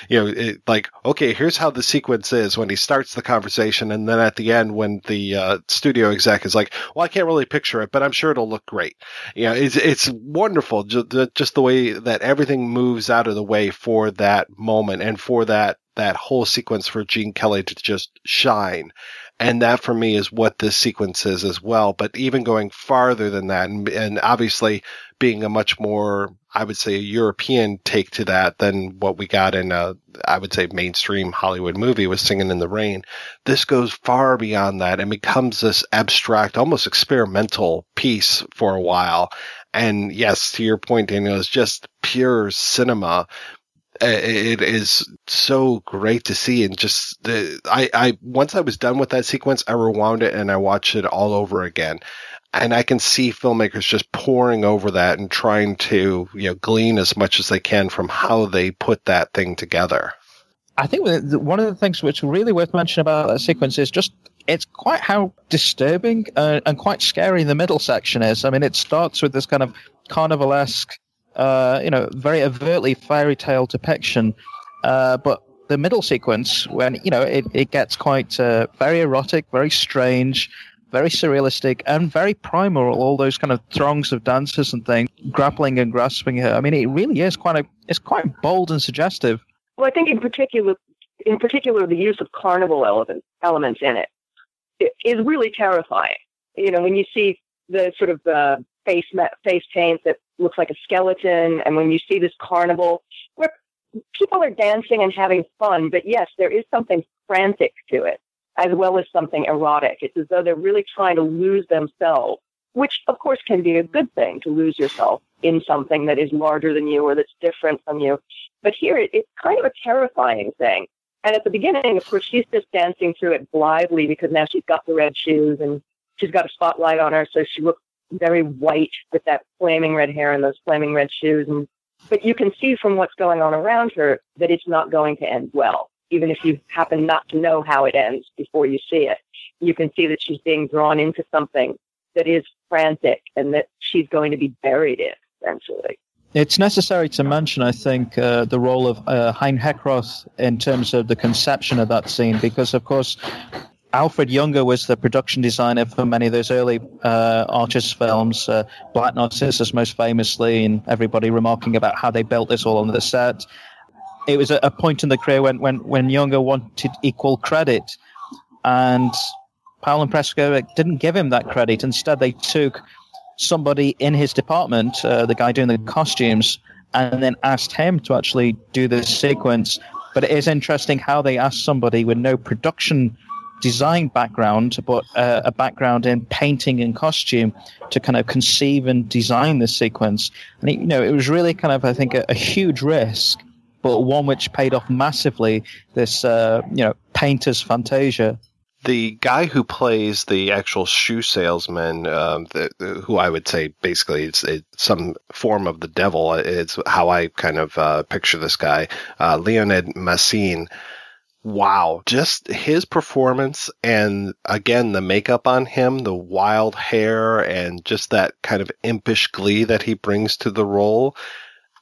you know, it, like, okay, here's how the sequence is when he starts the conversation. And then at the end, when the uh, studio exec is like, well, I can't really picture it, but I'm sure it'll look great. You know, it's, it's wonderful. Just the, just the way that everything moves out of the way for that moment and for that, that whole sequence for Gene Kelly to just shine. And that for me is what this sequence is as well. But even going farther than that, and, and obviously being a much more, I would say, a European take to that than what we got in a, I would say, mainstream Hollywood movie with Singing in the Rain. This goes far beyond that and becomes this abstract, almost experimental piece for a while. And yes, to your point, Daniel, it's just pure cinema it is so great to see and just the I, I once I was done with that sequence I rewound it and I watched it all over again and I can see filmmakers just poring over that and trying to you know glean as much as they can from how they put that thing together. I think one of the things which really worth mentioning about that sequence is just it's quite how disturbing uh, and quite scary the middle section is. I mean, it starts with this kind of carnivalesque, uh, you know, very overtly fairy tale depiction, uh, but the middle sequence when you know it, it gets quite uh, very erotic, very strange, very surrealistic and very primal. All those kind of throngs of dancers and things grappling and grasping her. I mean, it really is quite a it's quite bold and suggestive. Well, I think in particular, in particular, the use of carnival element, elements in it, it is really terrifying. You know, when you see the sort of uh, face face paint that looks like a skeleton, and when you see this carnival where people are dancing and having fun, but yes, there is something frantic to it as well as something erotic. It's as though they're really trying to lose themselves, which of course can be a good thing to lose yourself in something that is larger than you or that's different from you. But here it, it's kind of a terrifying thing. And at the beginning, of course, she's just dancing through it blithely because now she's got the red shoes and she's got a spotlight on her. So she looks very white with that flaming red hair and those flaming red shoes. And, but you can see from what's going on around her that it's not going to end well even if you happen not to know how it ends before you see it. you can see that she's being drawn into something that is frantic and that she's going to be buried in eventually. It's necessary to mention, I think, uh, the role of uh, Hein Heckroth in terms of the conception of that scene, because, of course, Alfred Junge was the production designer for many of those early uh, Archer's films, uh, Black Narcissus most famously, and everybody remarking about how they built this all on the set. It was a, a point in the career when, when, when Junge wanted equal credit, and Powell and Pressburger didn't give him that credit. Instead, they took somebody in his department, uh, the guy doing the costumes, and then asked him to actually do this sequence. But it is interesting how they asked somebody with no production design background, but uh, a background in painting and costume to kind of conceive and design this sequence. And it, you know, it was really kind of, I think, a, a huge risk, but one which paid off massively. This, uh, you know, painter's fantasia the guy who plays the actual shoe salesman, um, the, the, who I would say basically it's, it's, some form of the devil. It's how I kind of uh, picture this guy, uh, Leonid Massine. Wow, just his performance and again the makeup on him, the wild hair and just that kind of impish glee that he brings to the role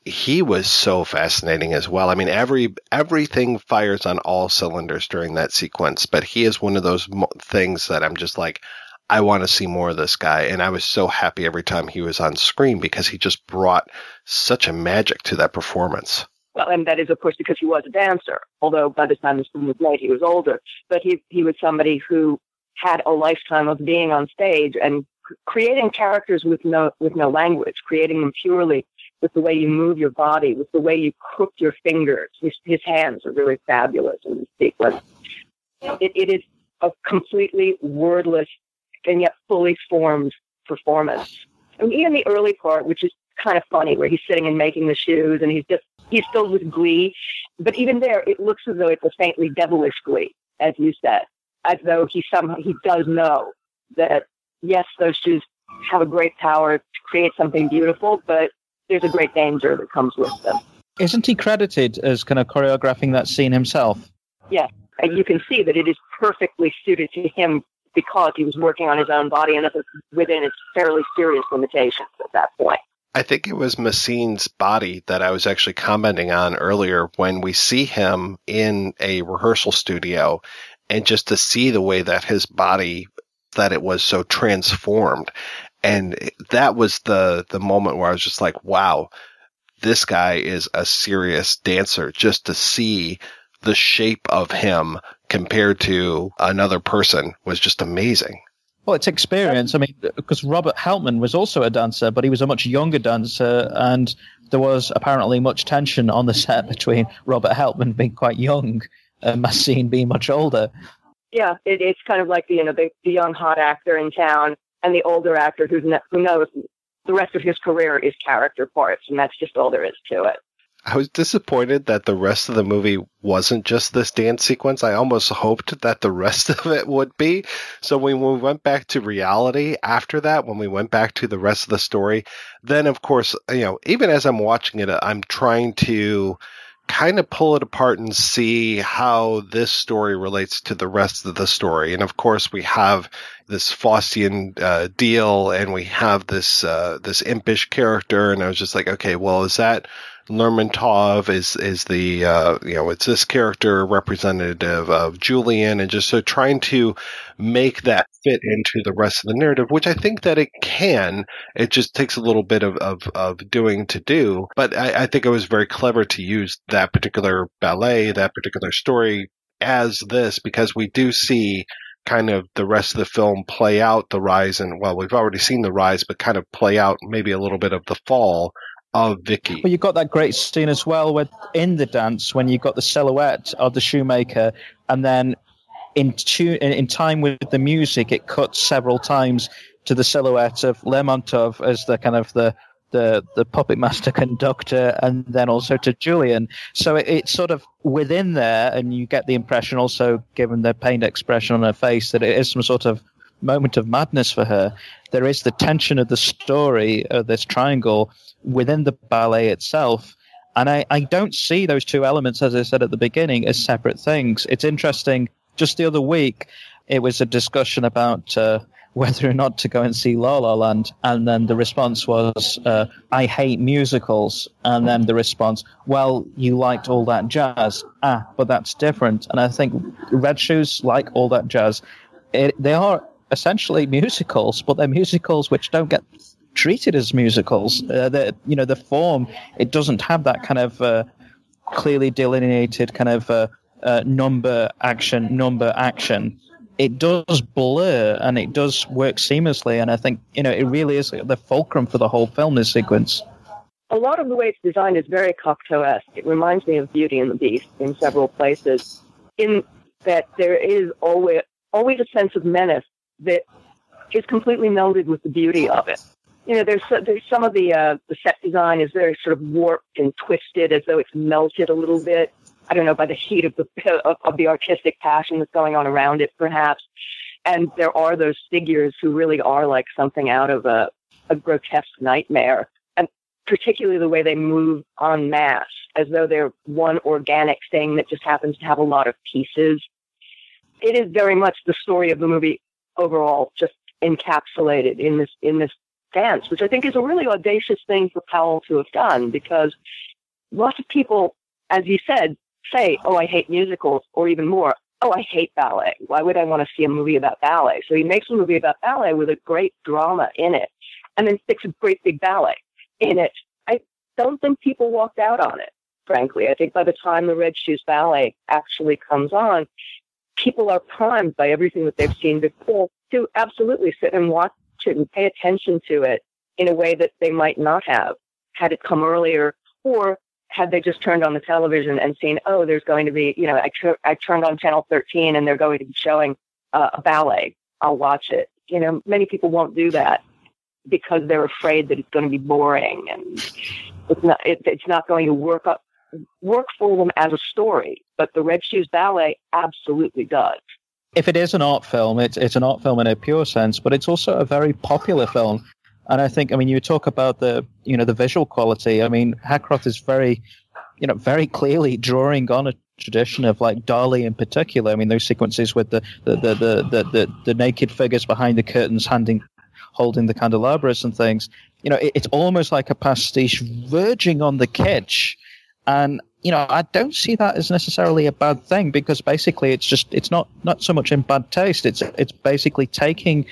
he was so fascinating as well. I mean, every everything fires on all cylinders during that sequence, but he is one of those mo- things that I'm just like, I want to see more of this guy, and I was so happy every time he was on screen because he just brought such a magic to that performance. Well, and that is of course because he was a dancer. Although by the time this film was made, he was older, but he he was somebody who had a lifetime of being on stage and creating characters with no with no language, creating them purely with the way you move your body, with the way you crook your fingers. His, his hands are really fabulous in this sequence. It, it is a completely wordless and yet fully formed performance. And even the early part, which is kind of funny, where he's sitting and making the shoes and he's just, he's filled with glee. But even there, it looks as though it's a faintly devilish glee, as you said, as though he somehow, he does know that, yes, those shoes have a great power to create something beautiful, but there's a great danger that comes with them. Isn't he credited as kind of choreographing that scene himself? Yes, and you can see that it is perfectly suited to him because he was working on his own body and within its fairly serious limitations at that point. I think it was Massine's body that I was actually commenting on earlier when we see him in a rehearsal studio and just to see the way that his body that it was so transformed and that was the the moment where I was just like, wow, this guy is a serious dancer. Just to see the shape of him compared to another person was just amazing. Well, it's experience. I mean, because Robert Helpmann was also a dancer, but he was a much younger dancer, and there was apparently much tension on the set between Robert Helpmann being quite young and Massine being much older. Yeah, it, it's kind of like the, you know the, the young hot actor in town and the older actor who's ne- who knows the rest of his career is character parts, and that's just all there is to it. I was disappointed that the rest of the movie wasn't just this dance sequence. I almost hoped that the rest of it would be. So when we went back to reality after that, when we went back to the rest of the story, then of course, you know, even as I'm watching it, I'm trying to kind of pull it apart and see how this story relates to the rest of the story. And of course, we have this Faustian uh, deal, and we have this uh, this impish character, and I was just like, okay, well, is that Lermontov? Is is the uh, you know it's this character representative of Julian, and just so trying to make that fit into the rest of the narrative, which I think that it can. It just takes a little bit of of, of doing to do, but I, I think it was very clever to use that particular ballet, that particular story as this because we do see kind of the rest of the film play out the rise and well we've already seen the rise but kind of play out maybe a little bit of the fall of Vicky. Well, you got that great scene as well with in the dance when you've got the silhouette of the shoemaker, and then in tune in, in time with the music, it cuts several times to the silhouette of Lermontov as the kind of the the the puppet master conductor and then also to Julian. So it, it's sort of within there, and you get the impression also, given the pained expression on her face, that it is some sort of moment of madness for her. There is the tension of the story of this triangle within the ballet itself. And I, I don't see those two elements, as I said at the beginning, as separate things. It's interesting. Just the other week, it was a discussion about uh, whether or not to go and see La La Land, and then the response was, uh, "I hate musicals," and then the response, "Well, you liked all that jazz, ah, but that's different." And I think Red Shoes like all that jazz. It, they are essentially musicals, but they're musicals which don't get treated as musicals. Uh, the you know the form it doesn't have that kind of uh, clearly delineated kind of uh, uh, number action number action. It does blur and it does work seamlessly, and I think you know it really is the fulcrum for the whole film. This sequence. A lot of the way it's designed is very Cocteau-esque. It reminds me of Beauty and the Beast in several places, in that there is always always a sense of menace that is completely melded with the beauty of it you know, there's there's some of the uh, the set design is very sort of warped and twisted, as though it's melted a little bit. I don't know by the heat of the of, the artistic passion that's going on around it, perhaps. And there are those figures who really are like something out of a a grotesque nightmare, and particularly the way they move en masse, as though they're one organic thing that just happens to have a lot of pieces. It is very much the story of the movie overall, just encapsulated in this in this dance, which I think is a really audacious thing for Powell to have done because lots of people, as you said, say, Oh, I hate musicals, or even more, Oh, I hate ballet. Why would I want to see a movie about ballet? So he makes a movie about ballet with a great drama in it and then sticks a great big ballet in it. I don't think people walked out on it, frankly. I think by the time the Red Shoes Ballet actually comes on, people are primed by everything that they've seen before to absolutely sit and watch it and pay attention to it in a way that they might not have had it come earlier or had they just turned on the television and seen, oh, there's going to be, you know, I, tr- I turned on channel 13 and they're going to be showing uh, a ballet. I'll watch it. You know, many people won't do that because they're afraid that it's going to be boring and it's not, it, it's not going to work up, work for them as a story. But the Red Shoes Ballet absolutely does if it is an art film, it's it's an art film in a pure sense, but it's also a very popular film. And I think, I mean, you talk about the you know the visual quality. I mean, Heckroth is very, you know, very clearly drawing on a tradition of like Dali in particular. I mean, those sequences with the the the the the, the, the naked figures behind the curtains, handing holding the candelabras and things. You know, it, it's almost like a pastiche verging on the kitsch. And you know, I don't see that as necessarily a bad thing because basically it's just it's not not so much in bad taste. It's it's basically taking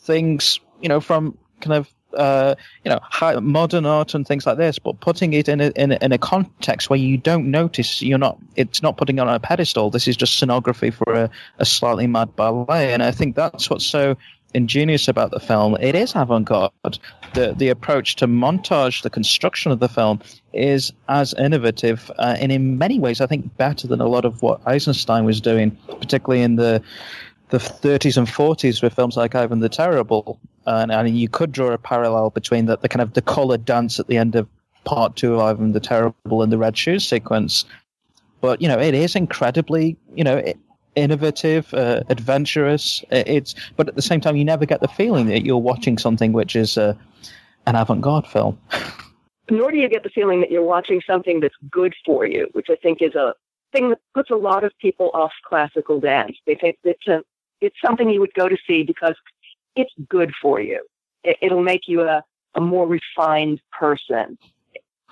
things you know from kind of uh, you know high, modern art and things like this, but putting it in a, in a, in a context where you don't notice you're not it's not putting it on a pedestal. This is just scenography for a, a slightly mad ballet, and I think that's what's so ingenious about the film. It is avant-garde. The the approach to montage, the construction of the film, is as innovative uh, and in many ways, I think, better than a lot of what Eisenstein was doing, particularly in the the 30s and 40s with films like Ivan the Terrible. And, and you could draw a parallel between the, the kind of the colored dance at the end of part two of Ivan the Terrible and the Red Shoes sequence. But you know, it is incredibly, you know, innovative, uh, adventurous. It's but at the same time, you never get the feeling that you're watching something which is uh, an avant-garde film. Nor do you get the feeling that you're watching something that's good for you, which I think is a thing that puts a lot of people off classical dance. They think it's a it's something you would go to see because it's good for you. It, it'll make you a, a more refined person.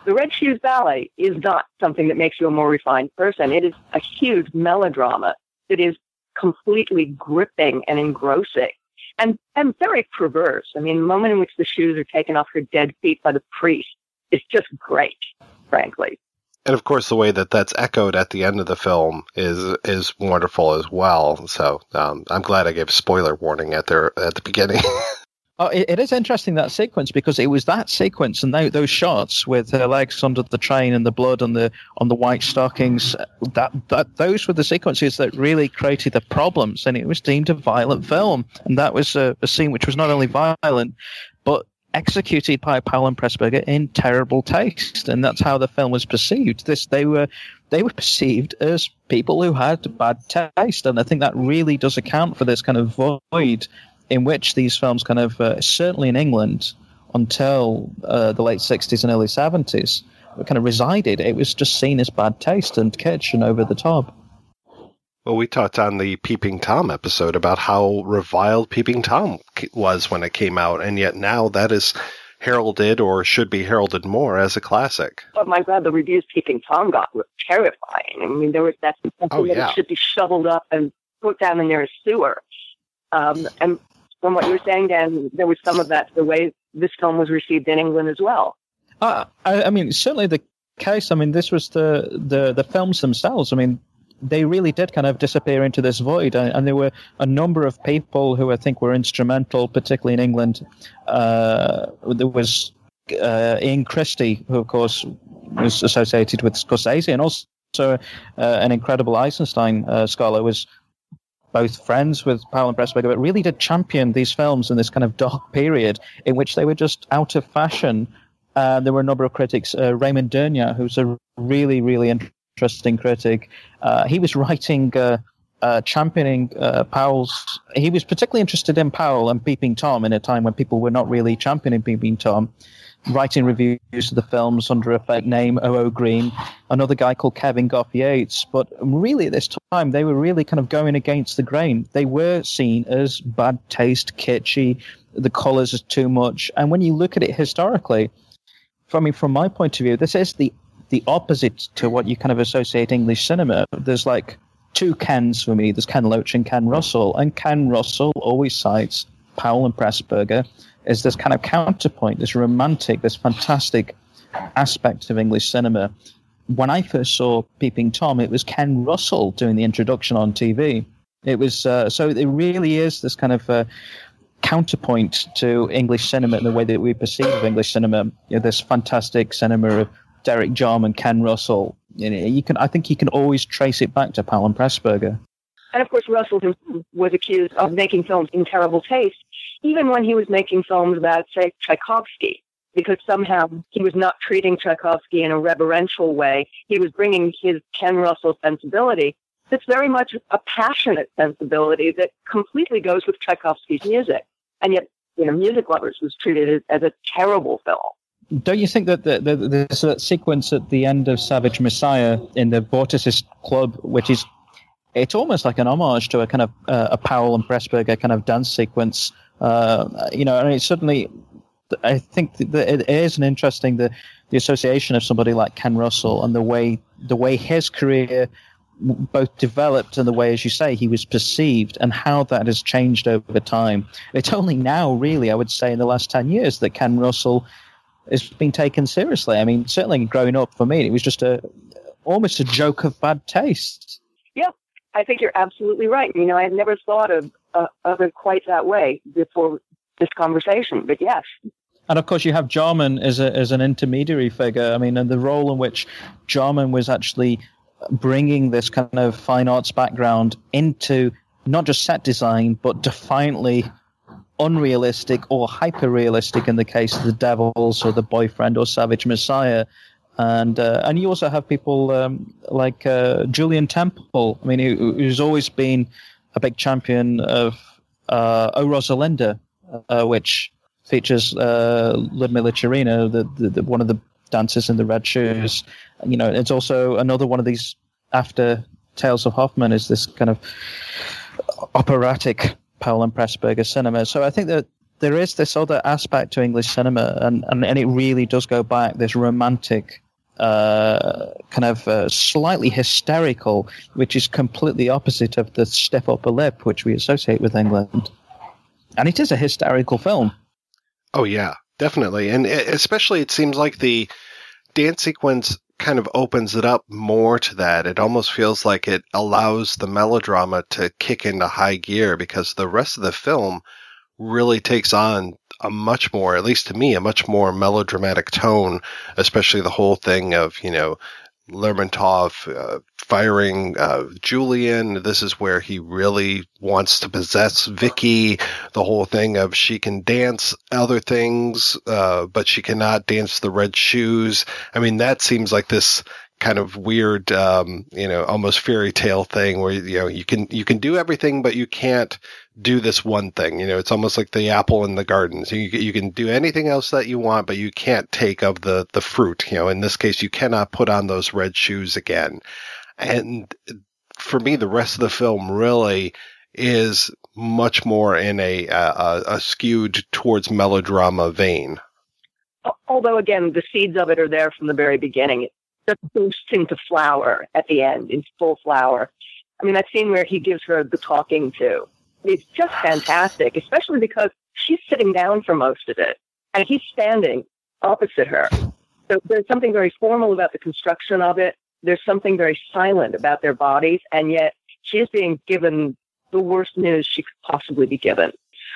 The Red Shoes Ballet is not something that makes you a more refined person. It is a huge melodrama that is completely gripping and engrossing and, and very perverse. I mean, the moment in which the shoes are taken off her dead feet by the priest is just great, frankly. And of course, the way that that's echoed at the end of the film is is wonderful as well. So um, I'm glad I gave spoiler warning at there at the beginning. Oh, it, it is interesting that sequence because it was that sequence and those shots with her legs under the train and the blood on the on the white stockings. That that those were the sequences that really created the problems, and it was deemed a violent film. And that was a, a scene which was not only violent, but executed by Powell and Pressburger in terrible taste, and that's how the film was perceived. This they were they were perceived as people who had bad taste, and I think that really does account for this kind of void in which these films kind of, uh, certainly in England, until uh, the late 60s and early 70s, kind of resided. It was just seen as bad taste and kitsch and over the top. Well, we talked on the Peeping Tom episode about how reviled Peeping Tom was when it came out, and yet now that is heralded or should be heralded more as a classic. Oh my God, the reviews Peeping Tom got were terrifying. I mean, there was that something oh, yeah. that should be shoveled up and put down in their sewer. Um, and from what you were saying, Dan, there was some of that the way this film was received in England as well. Uh, I, I mean, certainly the case. I mean, this was the, the, the films themselves. I mean, they really did kind of disappear into this void. And, there were a number of people who I think were instrumental, particularly in England. Uh, there was uh, Ian Christie, who, of course, was associated with Scorsese, and also uh, an incredible Eisenstein uh, scholar, who was both friends with Powell and Pressburger, but really did champion these films in this kind of dark period in which they were just out of fashion. Uh, there were a number of critics. Uh, Raymond Durgnat, who's a really, really interesting critic. Uh, he was writing, uh, uh, championing uh, Powell's. He was particularly interested in Powell and Peeping Tom in a time when people were not really championing Peeping Tom. Writing reviews of the films under a fake name, O.O. Green, another guy called Kevin Gough Yates. But really, at this time, they were really kind of going against the grain. They were seen as bad taste, kitschy, the colors are too much. And when you look at it historically, I mean, from my point of view, this is the the opposite to what you kind of associate English cinema. There's like two Kens for me. There's Ken Loach and Ken Russell, and Ken Russell always cites Powell and Pressburger as this kind of counterpoint, this romantic, this fantastic aspect of English cinema. When I first saw Peeping Tom, it was Ken Russell doing the introduction on TV. It was uh, so it really is this kind of uh, counterpoint to English cinema in the way that we perceive English cinema. You know, this fantastic cinema of Derek Jarman, Ken Russell. You, know, you can, I think you can always trace it back to and Pressburger. And of course, Russell was accused of making films in terrible taste, even when he was making films about, say, Tchaikovsky, because somehow he was not treating Tchaikovsky in a reverential way. He was bringing his Ken Russell sensibility. That's very much a passionate sensibility that completely goes with Tchaikovsky's music. And yet, you know, Music Lovers was treated as a terrible film don't you think that the, the, a sequence at the end of Savage Messiah in the Vorticist Club, which is it's almost like an homage to a kind of uh, a Powell and Pressburger kind of dance sequence. Uh, you know, and it's certainly, I think that it is an interesting the the association of somebody like Ken Russell and the way the way his career both developed and the way, as you say, he was perceived and how that has changed over time. It's only now, really, I would say, in the last 10 years that Ken Russell is being taken seriously. I mean, certainly growing up for me, it was just a almost a joke of bad taste. Yeah, I think you're absolutely right. You know, I had never thought of uh, of it quite that way before this conversation, but yes. And of course, you have Jarman as a as an intermediary figure. I mean, and the role in which Jarman was actually bringing this kind of fine arts background into not just set design, but defiantly unrealistic or hyper realistic in the case of the Devils or the Boyfriend or Savage Messiah. And uh, and you also have people um, like uh, Julien Temple. I mean, who, who's always been a big champion of uh, O Rosalinda, uh, which features uh, Ludmilla Tchérina, the, the, the, one of the dancers in the red shoes. You know, it's also another one of these after Tales of Hoffmann is this kind of operatic Powell and Pressburger cinema. So I think that there is this other aspect to English cinema, and, and, and it really does go back this romantic, uh, kind of uh, slightly hysterical, which is completely opposite of the stiff upper lip which we associate with England. And it is a hysterical film. Oh yeah, definitely, and especially it seems like the dance sequence kind of opens it up more to that. It almost feels like it allows the melodrama to kick into high gear because the rest of the film really takes on a much more, at least to me, a much more melodramatic tone, especially the whole thing of, you know, Lermontov uh, firing uh, Julian. This is where he really wants to possess Vicky. The whole thing of she can dance other things, uh, but she cannot dance the red shoes. I mean, that seems like this kind of weird, um, you know, almost fairy tale thing where you know you can you can do everything, but you can't do this one thing. You know, it's almost like the apple in the garden. So you you can do anything else that you want, but you can't take of the the fruit. You know, in this case, you cannot put on those red shoes again, and for me, the rest of the film really is much more in a, a, a skewed towards melodrama vein. Although, again, the seeds of it are there from the very beginning. It just boosts into flower at the end, in full flower. I mean, that scene where he gives her the talking to, it's just fantastic, especially because she's sitting down for most of it and he's standing opposite her. So there's something very formal about the construction of it. There's something very silent about their bodies, and yet she is being given the worst news she could possibly be given.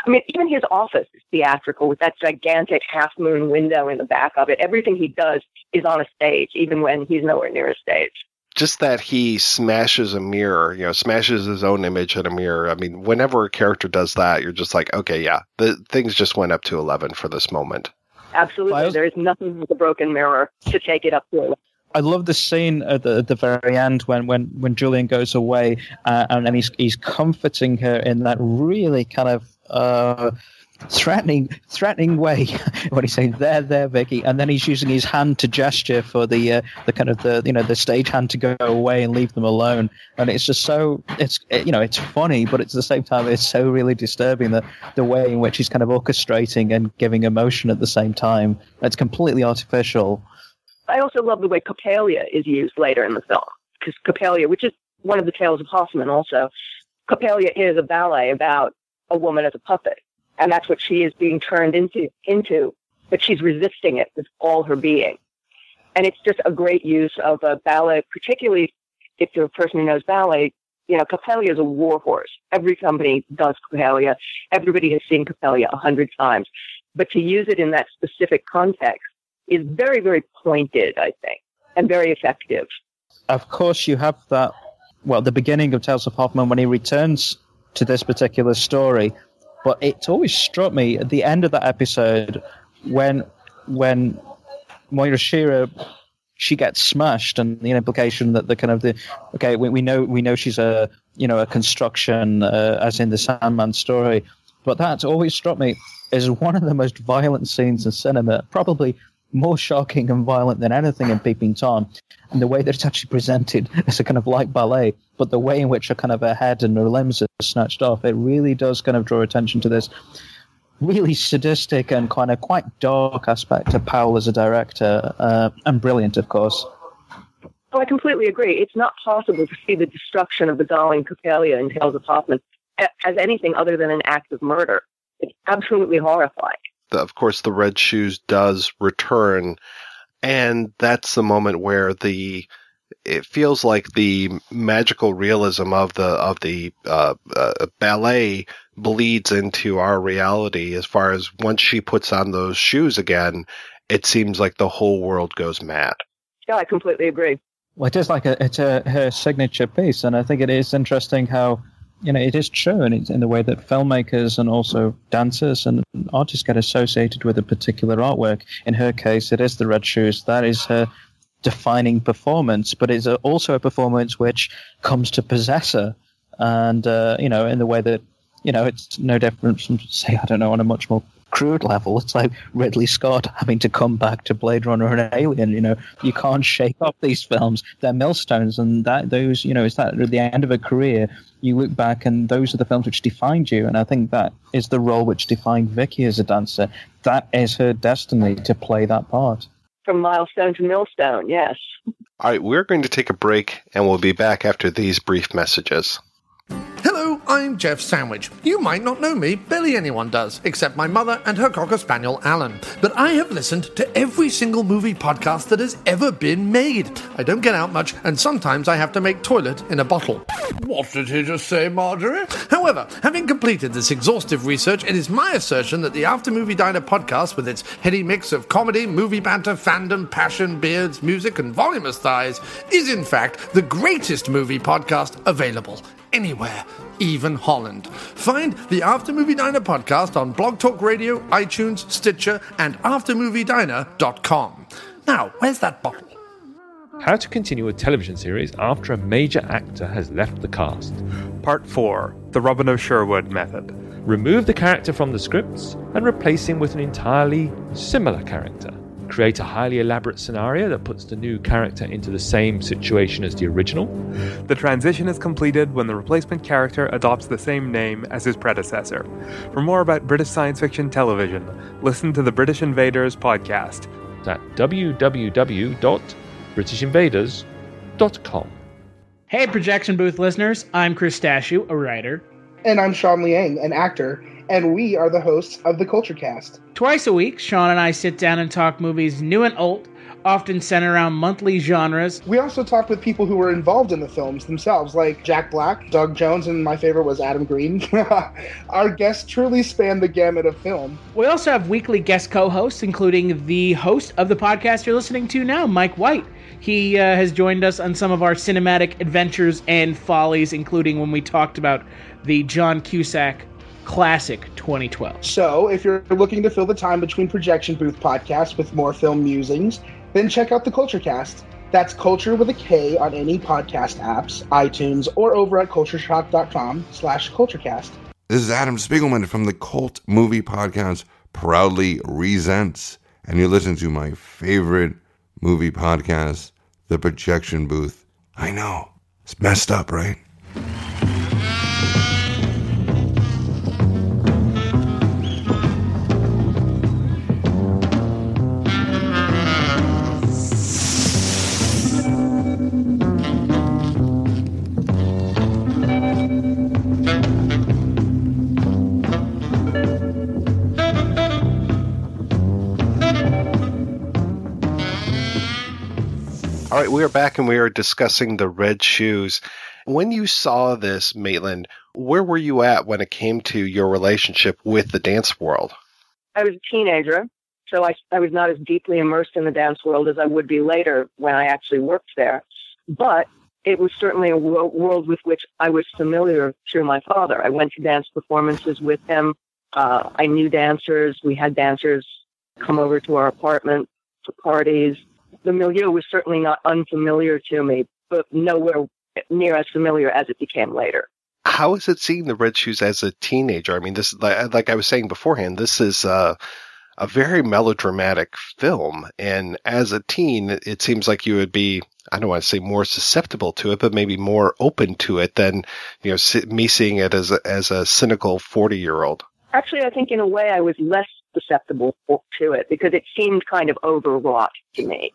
I mean, even his office is theatrical with that gigantic half moon window in the back of it. Everything he does is on a stage, even when he's nowhere near a stage. Just that he smashes a mirror, you know, smashes his own image in a mirror. I mean, whenever a character does that, you're just like, okay, yeah, the things just went up to 11 for this moment. Absolutely. there is nothing with a broken mirror to take it up to 11. I love the scene at the, at the very end when, when, when Julian goes away uh, and, and he's, he's comforting her in that really kind of uh, threatening threatening way. When he's saying there there Vicky. And then he's using his hand to gesture for the uh, the kind of the you know the stage hand to go away and leave them alone. And it's just so it's you know it's funny but at the same time it's so really disturbing the the way in which he's kind of orchestrating and giving emotion at the same time it's completely artificial. I also love the way Coppelia is used later in the film because Coppelia which is one of the tales of Hoffmann, also Coppelia is a ballet about a woman as a puppet and that's what she is being turned into into but she's resisting it with all her being. And it's just a great use of a ballet particularly if you're a person who knows ballet you know Coppelia is a warhorse. every company does Coppelia everybody has seen Coppelia a hundred times. But to use it in that specific context is very very pointed i think and very effective. Of course you have that well the beginning of tales of hoffmann when he returns to this particular story but it's always struck me at the end of that episode when when Moira Shearer she gets smashed, and the implication that the kind of the okay, we, we know we know she's a you know a construction uh, as in the Sandman story, but that's always struck me as one of the most violent scenes in cinema, probably more shocking and violent than anything in Peeping Tom. And the way that it's actually presented as a kind of light ballet, but the way in which a kind of a head and her limbs are snatched off, it really does kind of draw attention to this really sadistic and kind of quite dark aspect of Powell as a director, uh, and brilliant, of course. Oh, I completely agree. It's not possible to see the destruction of the darling Coppelia in Tales of Hoffmann as anything other than an act of murder. It's absolutely horrifying the, of course, the red shoes does return, and that's the moment where the it feels like the magical realism of the of the uh, uh, ballet bleeds into our reality. As far as once she puts on those shoes again, it seems like the whole world goes mad. Yeah, I completely agree. Well, it is like a, it's a, her signature piece, and I think it is interesting how you know, it is true, and it's in the way that filmmakers and also dancers and artists get associated with a particular artwork. In her case, it is the red shoes. That is her defining performance, but it's also a performance which comes to possess her, and uh, you know, in the way that you know, it's no different from say, I don't know, on a much more crude level. It's like Ridley Scott having to come back to Blade Runner and Alien. You know, you can't shake off these films. They're millstones, and that those, you know, is that at the end of a career, you look back and those are the films which defined you. And I think that is the role which defined Vicky as a dancer. That is her destiny to play that part. From milestone to millstone, yes. All right, we're going to take a break, and we'll be back after these brief messages. I'm Jeff Sandwich. You might not know me, barely anyone does, except my mother and her cocker spaniel, Alan. But I have listened to every single movie podcast that has ever been made. I don't get out much, and sometimes I have to make toilet in a bottle. What did he just say, Marjorie? However, having completed this exhaustive research, it is my assertion that the After Movie Diner podcast, with its heady mix of comedy, movie banter, fandom, passion, beards, music, and voluminous thighs, is in fact the greatest movie podcast available anywhere, even Holland. Find the After Movie Diner podcast on Blog Talk Radio, iTunes, Stitcher, and AfterMovieDiner.com. Now, where's that bottle? How to continue a television series after a major actor has left the cast. Part 4 The Robin of Sherwood Method. Remove the character from the scripts and replace him with an entirely similar character. Create a highly elaborate scenario that puts the new character into the same situation as the original. The transition is completed when the replacement character adopts the same name as his predecessor. For more about British science fiction television, listen to the British Invaders podcast at www.britishinvaders.com. Hey, projection booth listeners, I'm Chris Stashu, a writer. And I'm Sean Liang, an actor, and we are the hosts of the Culture Cast. Twice a week, Sean and I sit down and talk movies new and old, often centered around monthly genres. We also talk with people who were involved in the films themselves, like Jack Black, Doug Jones, and my favorite was Adam Green. Our guests truly span the gamut of film. We also have weekly guest co hosts, including the host of the podcast you're listening to now, Mike White. He uh, has joined us on some of our cinematic adventures and follies, including when we talked about the John Cusack classic 2012. So, if you're looking to fill the time between projection booth podcasts with more film musings, then check out the Culture Cast. That's culture with a K on any podcast apps, iTunes, or over at cultureshock.com slash culturecast. This is Adam Spiegelman from the Cult Movie Podcast, proudly resents, and you're listening to my favorite movie podcast, The Projection Booth. I know, it's messed up, right? Right, we are back and we are discussing the red shoes. When you saw this, Maitland, where were you at when it came to your relationship with the dance world? I was a teenager, so I, I was not as deeply immersed in the dance world as I would be later when I actually worked there. But it was certainly a wo- world with which I was familiar through my father. I went to dance performances with him. Uh, I knew dancers. We had dancers come over to our apartment for parties the milieu was certainly not unfamiliar to me, but nowhere near as familiar as it became later. How is it seeing the Red Shoes as a teenager? I mean, this like, like I was saying beforehand, this is uh, a very melodramatic film, and as a teen, it seems like you would be I don't want to say more susceptible to it, but maybe more open to it than you know me seeing it as a, as a cynical forty year old. Actually, I think in a way I was less susceptible to it because it seemed kind of overwrought to me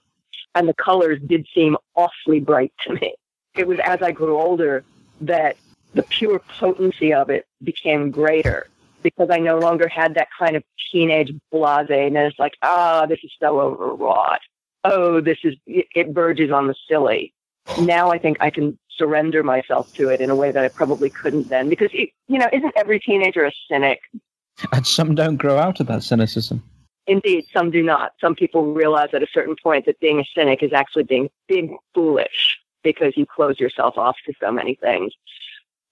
and the colors did seem awfully bright to me. It was as I grew older that the pure potency of it became greater because I no longer had that kind of teenage blaseness, like, ah, this is so overwrought. Oh, this is, it verges on the silly. Now I think I can surrender myself to it in a way that I probably couldn't then because, it, you know, isn't every teenager a cynic? And some don't grow out of that cynicism. Indeed, some do not. Some people realize at a certain point that being a cynic is actually being being foolish because you close yourself off to so many things.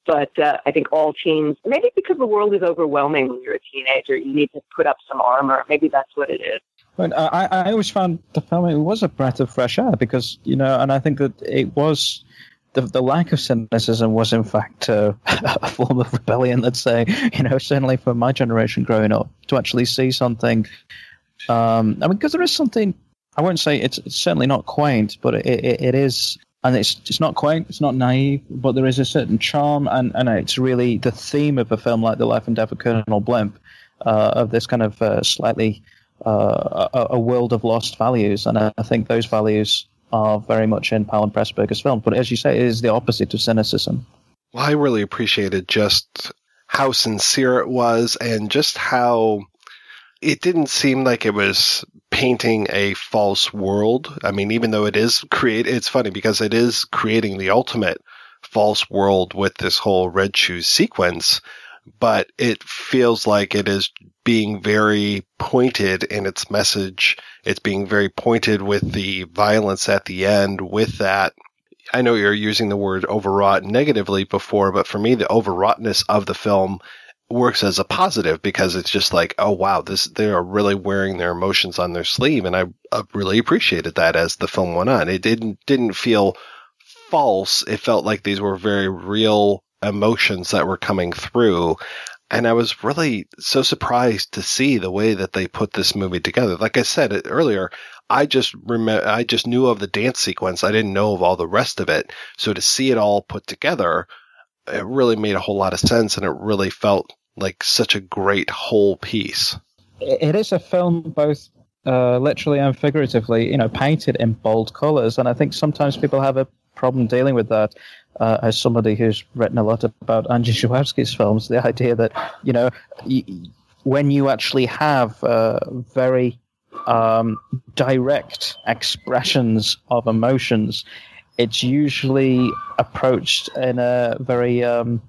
But uh, I think all teens, maybe because the world is overwhelming when you're a teenager, you need to put up some armor. Maybe that's what it is. But I, I always found the film it was a breath of fresh air because you know, and I think that it was the, the lack of cynicism was in fact uh, a form of rebellion. Let's say, you know, certainly for my generation growing up, to actually see something um, I mean, because there is something. I won't say it's, it's certainly not quaint, but it, it, it is, and it's it's not quaint, it's not naive, but there is a certain charm, and, and it's really the theme of a film like The Life and Death of Colonel Blimp, uh, of this kind of uh, slightly uh, a, a, world of lost values, and I, I, think those values are very much in Powell and Pressburger's film. But as you say, it is the opposite of cynicism. Well, I really appreciated just how sincere it was, and just how it didn't seem like it was painting a false world. I mean, even though it is create, it's funny because it is creating the ultimate false world with this whole red shoes sequence, but it feels like it is being very pointed in its message. It's being very pointed with the violence at the end with that. I know you're using the word overwrought negatively before, but for me, the overwroughtness of the film works as a positive because it's just like, oh wow, this they are really wearing their emotions on their sleeve, and I, really appreciated that as the film went on. It didn't didn't feel false. It felt like these were very real emotions that were coming through. and I was really so surprised to see the way that they put this movie together. Like I said earlier, I just remember, I just knew of the dance sequence. I didn't know of all the rest of it. So to see it all put together, it really made a whole lot of sense, and it really felt like such a great whole piece. It is a film both uh, literally and figuratively, you know, painted in bold colors, and I think sometimes people have a problem dealing with that. Uh, as somebody who's written a lot about Andrzej Żuławski's films, the idea that you know, y- when you actually have uh, very um, direct expressions of emotions, it's usually approached in a very um,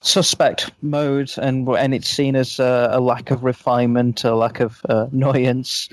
suspect mode, and and it's seen as a, a lack of refinement, a lack of uh, annoyance,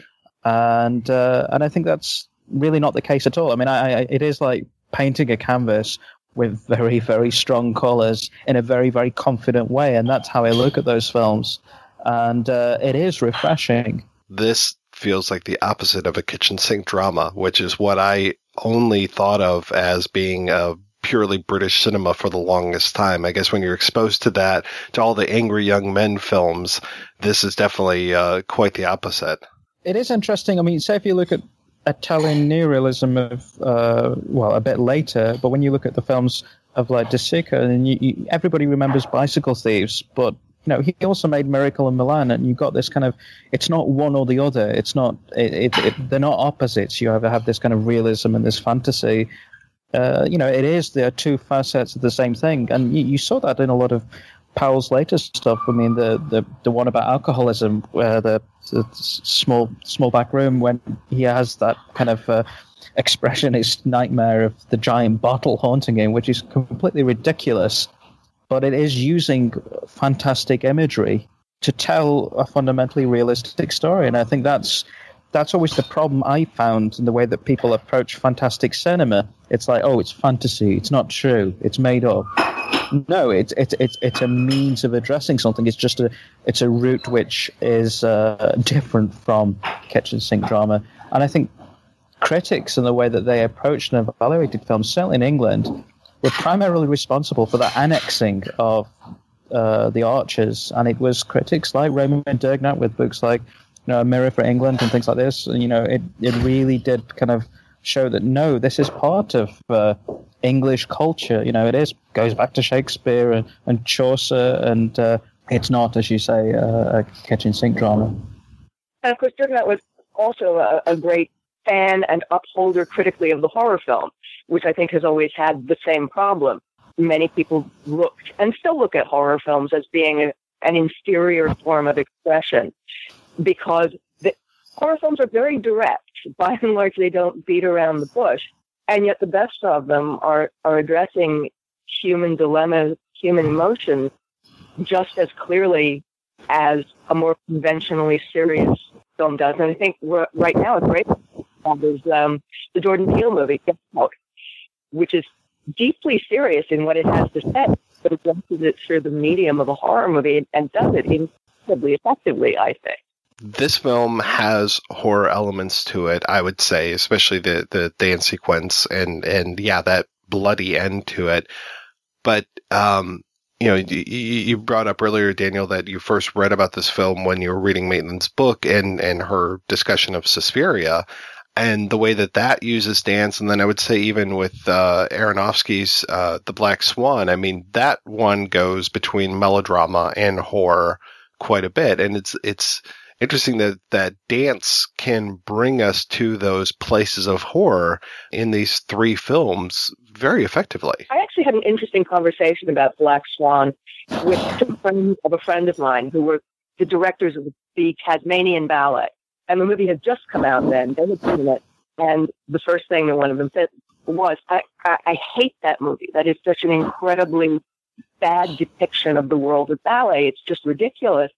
and uh, and I think that's really not the case at all. I mean, I, I, it is like painting a canvas with very very strong colors in a very very confident way, and that's how I look at those films, and uh, it is refreshing. This feels like the opposite of a kitchen sink drama, which is what I only thought of as being a purely British cinema for the longest time. I guess when you're exposed to that, to all the angry young men films, this is definitely uh, quite the opposite. It is interesting. I mean, say if you look at Italian neorealism of, uh, well, a bit later, but when you look at the films of like De Sica, and you, you, everybody remembers Bicycle Thieves, but know, he also made Miracle in Milan, and you've got this kind of, it's not one or the other. It's not, it, it, it, they're not opposites. You either have this kind of realism and this fantasy. Uh, you know, it is, there are two facets of the same thing. And you, you saw that in a lot of Powell's latest stuff. I mean, the, the, the one about alcoholism, where the, the small, small back room when he has that kind of, uh, expressionist nightmare of the giant bottle haunting him, which is completely ridiculous but it is using fantastic imagery to tell a fundamentally realistic story. And I think that's that's always the problem I found in the way that people approach fantastic cinema. It's like, oh, it's fantasy. It's not true. It's made up. No, it's it's it's it's a means of addressing something. It's just a it's a route which is uh, different from kitchen sink drama. And I think critics and the way that they approached and evaluated films, certainly in England, were primarily responsible for the annexing of uh, the Archers, and it was critics like Raymond Durgnat with books like you know, A Mirror for England and things like this. You know, it it really did kind of show that no, this is part of uh, English culture. You know, it is goes back to Shakespeare and, and Chaucer, and uh, it's not, as you say, uh, a kitchen sink drama. And of course, Durgnat was also a, a great fan and upholder critically of the horror film which I think has always had the same problem. Many people looked and still look at horror films as being a, an inferior form of expression because the, horror films are very direct. By and large, they don't beat around the bush. And yet the best of them are, are addressing human dilemmas, human emotions just as clearly as a more conventionally serious film does. And I think right now a great is um, the Jordan Peele movie, Get Out, which is deeply serious in what it has to say, but addresses it through the medium of a horror movie and does it incredibly effectively, I think. This film has horror elements to it, I would say, especially the, the dance sequence and, and yeah, that bloody end to it. But, um, you know, you, you brought up earlier, Daniel, that you first read about this film when you were reading Maitland's book and, and her discussion of Suspiria and the way that that uses dance, and then I would say even with uh, Aronofsky's uh, The Black Swan, I mean that one goes between melodrama and horror quite a bit, and it's it's interesting that that dance can bring us to those places of horror in these three films very effectively. I actually had an interesting conversation about Black Swan with two of a friend of mine who were the directors of the Tasmanian Ballet and the movie had just come out then. They had seen it. And the first thing that one of them said was, I, I, I hate that movie. That is such an incredibly bad depiction of the world of ballet. It's just ridiculous.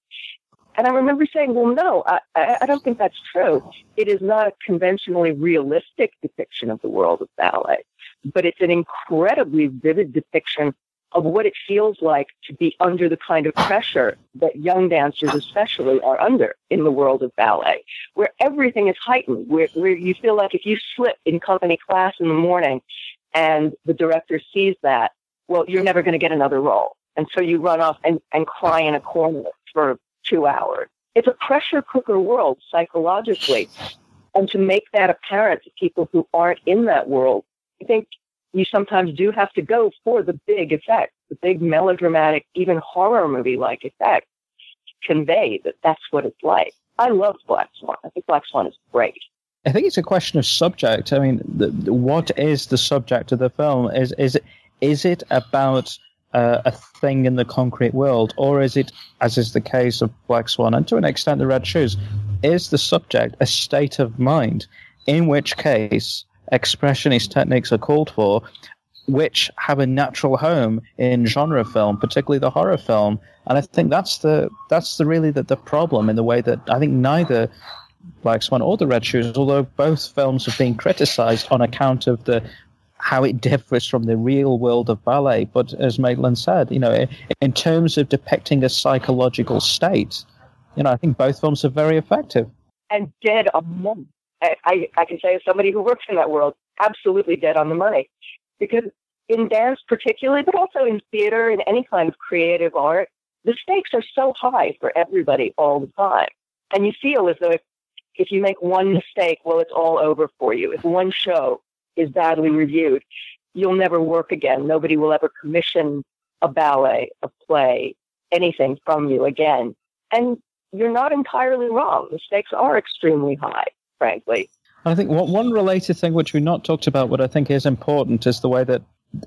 And I remember saying, well, no, I, I don't think that's true. It is not a conventionally realistic depiction of the world of ballet, but it's an incredibly vivid depiction of what it feels like to be under the kind of pressure that young dancers especially are under in the world of ballet, where everything is heightened, where, where you feel like if you slip in company class in the morning and the director sees that, well, you're never going to get another role. And so you run off and, and cry in a corner for two hours. It's a pressure cooker world psychologically. And to make that apparent to people who aren't in that world, I think you sometimes do have to go for the big effect, the big melodramatic, even horror movie like effect convey that that's what it's like. I love Black Swan. I think Black Swan is great. I think it's a question of subject. I mean, the, what is the subject of the film? Is is it is it about uh, a thing in the concrete world, or is it, as is the case of Black Swan and to an extent the Red Shoes, is the subject a state of mind? In which case, expressionist techniques are called for, which have a natural home in genre film, particularly the horror film. And I think that's the that's the really the, the problem in the way that I think neither Black Swan or The Red Shoes, although both films have been criticized on account of the how it differs from the real world of ballet. But as Maitland said, you know, in terms of depicting a psychological state, you know, I think both films are very effective. And dead the money. I, I, can say as somebody who works in that world, absolutely dead on the money. Because in dance particularly, but also in theater and any kind of creative art, the stakes are so high for everybody all the time. And you feel as though if if you make one mistake, well, it's all over for you. If one show is badly reviewed, you'll never work again. Nobody will ever commission a ballet, a play, anything from you again. And you're not entirely wrong. The stakes are extremely high, frankly. I think one related thing which we've not talked about, what I think is important, is the way that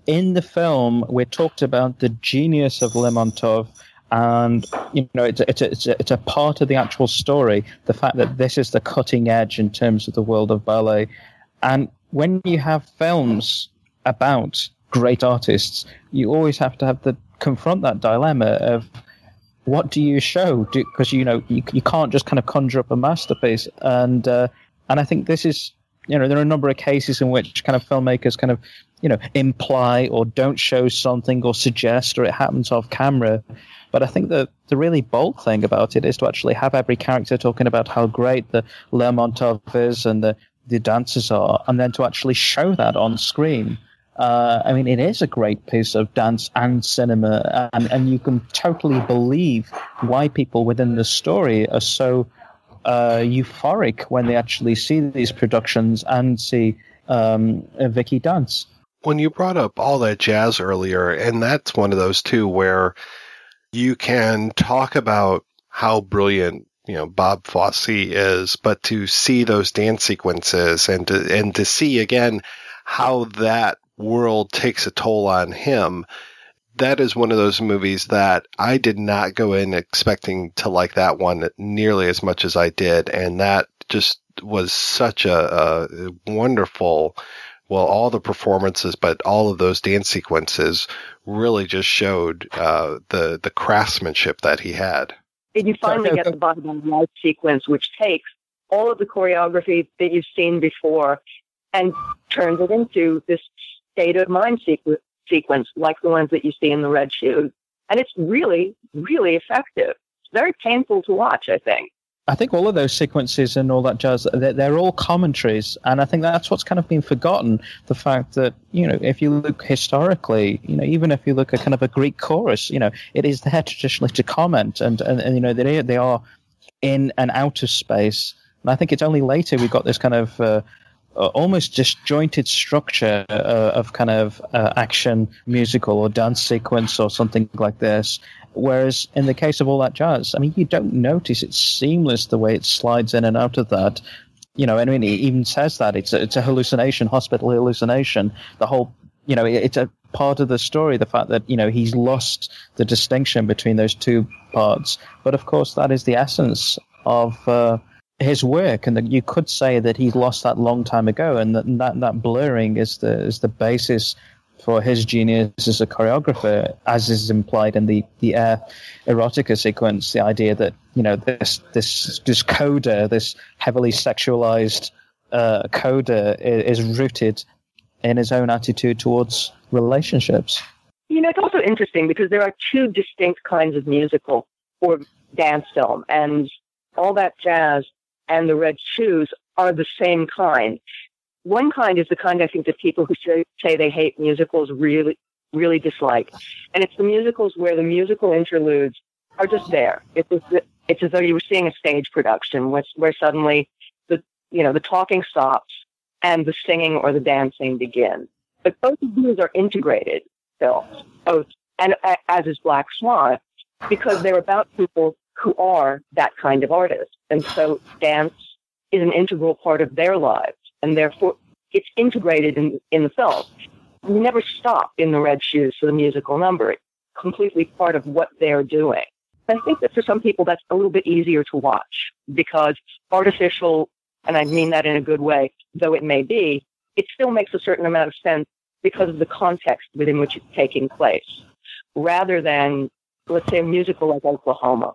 in the film we talked about the genius of Lermontov and you know it's it's, it's, a, it's a part of the actual story the fact that this is the cutting edge in terms of the world of ballet. And when you have films about great artists you always have to have to confront that dilemma of what do you show? Because you know you, you can't just kind of conjure up a masterpiece. And uh, and I think this is you know there are a number of cases in which kind of filmmakers kind of you know imply or don't show something or suggest or it happens off camera but I think the the really bold thing about it is to actually have every character talking about how great the Lermontov is and the the dancers are, and then to actually show that on screen. Uh, I mean, it is a great piece of dance and cinema, and, and you can totally believe why people within the story are so euphoric when they actually see these productions and see um, Vicky dance. When you brought up all that jazz earlier, and that's one of those too where you can talk about how brilliant you know Bob Fosse is, but to see those dance sequences and to and to see again how that world takes a toll on him, that is one of those movies that I did not go in expecting to like that one nearly as much as I did, and that just was such a, a wonderful well, all the performances, but all of those dance sequences really just showed uh, the the craftsmanship that he had. And you finally get the bottom of the life sequence, which takes all of the choreography that you've seen before and turns it into this state of mind sequ- sequence, like the ones that you see in the Red Shoes. And it's really, really effective. It's very painful to watch, I think. I think all of those sequences and all that jazz, they're, they're, all commentaries, and I think that's what's kind of been forgotten. The fact that you know, if you look historically, you know, even if you look at kind of a Greek chorus, you know, it is there traditionally to comment, and and, and you know, they they are in and out of space. And I think it's only later we got this kind of uh, almost disjointed structure uh, of kind of uh, action musical or dance sequence or something like this. Whereas in the case of all that jazz, I mean, you don't notice it's seamless the way it slides in and out of that. You know, I mean, it even says that it's a, it's a hallucination, hospital hallucination. The whole, you know, it's a part of the story, the fact that, you know, he's lost the distinction between those two parts. But of course, that is the essence of, uh, his work, and that you could say that he lost that long time ago, and that that, that blurring is the is the basis for his genius as a choreographer, as is implied in the the air erotica sequence. The idea that you know this this this coda, this heavily sexualized uh, coda, is, is rooted in his own attitude towards relationships. You know, it's also interesting because there are two distinct kinds of musical or dance film, and all that jazz and the red shoes are the same kind. One kind is the kind I think that people who say, say they hate musicals really really dislike. And it's the musicals where the musical interludes are just there. It's as, it's as though you were seeing a stage production where, where suddenly the, you know, the talking stops and the singing or the dancing begins. But both of these are integrated films, both, and as is Black Swan, because they're about people who are that kind of artist. And so dance is an integral part of their lives. And therefore, it's integrated in, in the film. We never stop in the red shoes for the musical number. It's completely part of what they're doing. I think that for some people, that's a little bit easier to watch because artificial, and I mean that in a good way, though it may be, it still makes a certain amount of sense because of the context within which it's taking place, rather than, let's say, a musical like Oklahoma.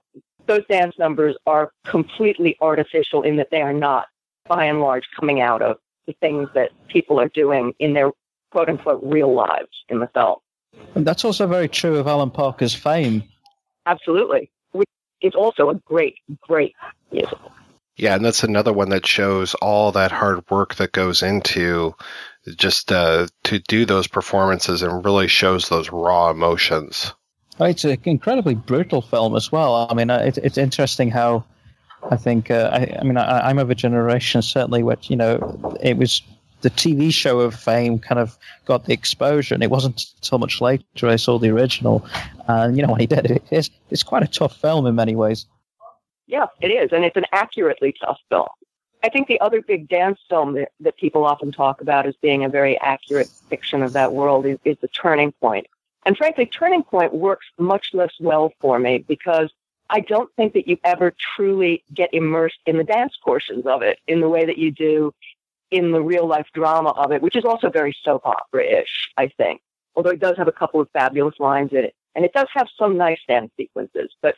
Those dance numbers are completely artificial in that they are not, by and large, coming out of the things that people are doing in their quote unquote real lives in the film. And that's also very true of Alan Parker's fame. Absolutely. Which is also a great, great musical. Yeah, and that's another one that shows all that hard work that goes into just uh, to do those performances and really shows those raw emotions. It's an incredibly brutal film as well. I mean, uh, it, it's interesting how I think uh, I, I, mean I, am of a generation certainly which you know it was the TV show of fame kind of got the exposure, and it wasn't so much later I saw the original, and you know when he did it, it's it's quite a tough film in many ways. Yeah, it is, and it's an accurately tough film. I think the other big dance film that, that people often talk about as being a very accurate fiction of that world is, is the Turning Point. And frankly, Turning Point works much less well for me because I don't think that you ever truly get immersed in the dance portions of it in the way that you do in the real life drama of it, which is also very soap opera ish, I think. Although it does have a couple of fabulous lines in it. And it does have some nice dance sequences, but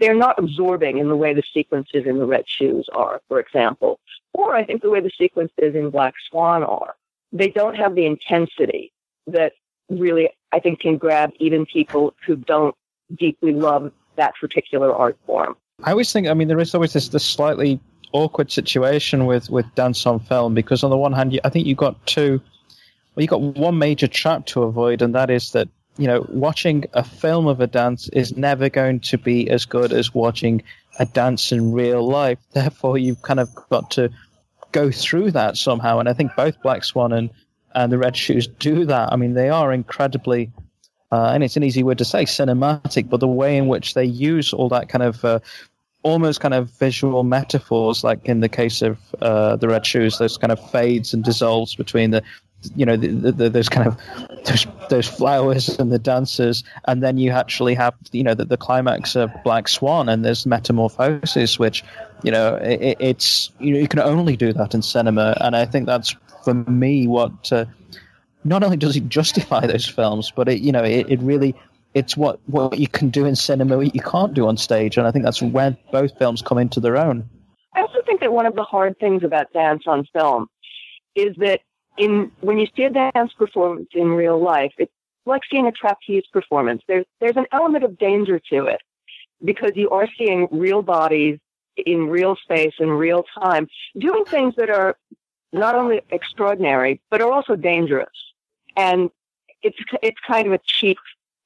they're not absorbing in the way the sequences in the Red Shoes are, for example. Or I think the way the sequences in Black Swan are. They don't have the intensity that really, I think, can grab even people who don't deeply love that particular art form. I always think, I mean, there is always this, this slightly awkward situation with, with dance on film because, on the one hand, you, I think you've got two, well, you've got one major trap to avoid, and that is that, you know, watching a film of a dance is never going to be as good as watching a dance in real life. Therefore, you've kind of got to go through that somehow. And I think both Black Swan and, and the Red Shoes do that. I mean, they are incredibly uh, and it's an easy word to say, cinematic, but the way in which they use all that kind of uh, almost kind of visual metaphors, like in the case of uh, the Red Shoes, those kind of fades and dissolves between the, you know, the, the, the, those kind of those, those flowers and the dancers, and then you actually have, you know, the, the climax of Black Swan, and there's metamorphosis, which, you know, it, it's you know you can only do that in cinema, and I think that's for me what uh, not only does it justify those films, but it you know it, it really it's what what you can do in cinema you can't do on stage, and I think that's where both films come into their own. I also think that one of the hard things about dance on film is that in when you see a dance performance in real life, it's like seeing a trapeze performance. There's there's an element of danger to it because you are seeing real bodies in real space in real time doing things that are not only extraordinary but are also dangerous. And it's it's kind of a cheap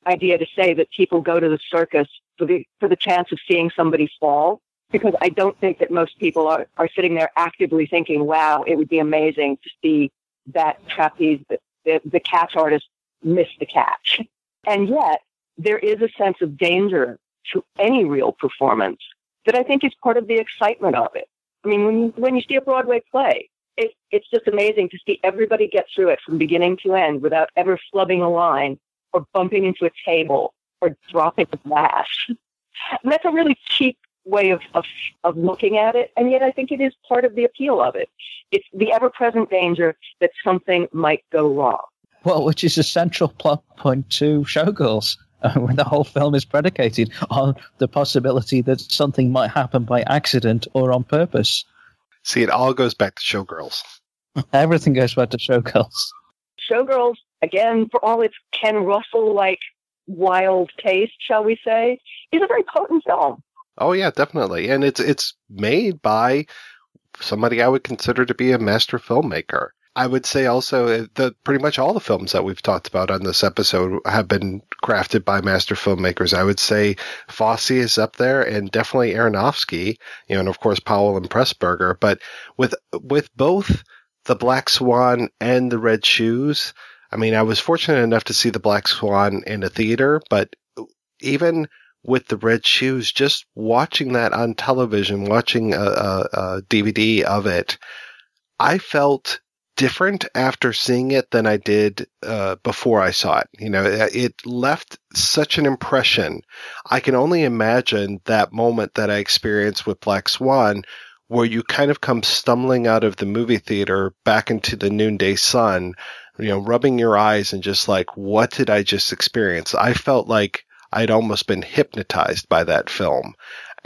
idea to say that people go to the circus for the for the chance of seeing somebody fall because I don't think that most people are, are sitting there actively thinking, wow, it would be amazing to see that trapeze, the, the, the catch artist miss the catch. And yet there is a sense of danger to any real performance that I think is part of the excitement of it. I mean, when you, when you see a Broadway play, it, it's just amazing to see everybody get through it from beginning to end without ever flubbing a line or bumping into a table or dropping a glass. And that's a really cheap way of, of, of looking at it. And yet I think it is part of the appeal of it. It's the ever present danger that something might go wrong. Well, which is a central plot point to Showgirls. Uh, when the whole film is predicated on the possibility that something might happen by accident or on purpose. See, it all goes back to Showgirls. Everything goes back to Showgirls. Showgirls, again, for all its Ken Russell like wild taste, shall we say, is a very potent film. Oh yeah, definitely, and it's it's made by somebody I would consider to be a master filmmaker. I would say also that pretty much all the films that we've talked about on this episode have been crafted by master filmmakers. I would say Fosse is up there and definitely Aronofsky, you know, and of course Powell and Pressburger. But with, with both the Black Swan and the Red Shoes, I mean, I was fortunate enough to see the Black Swan in a theater, but even with the red shoes, just watching that on television, watching a, a, a DVD of it, I felt different after seeing it than I did uh, before I saw it. You know, it left such an impression. I can only imagine that moment that I experienced with Black Swan, where you kind of come stumbling out of the movie theater back into the noonday sun, you know, rubbing your eyes and just like, what did I just experience? I felt like I'd almost been hypnotized by that film.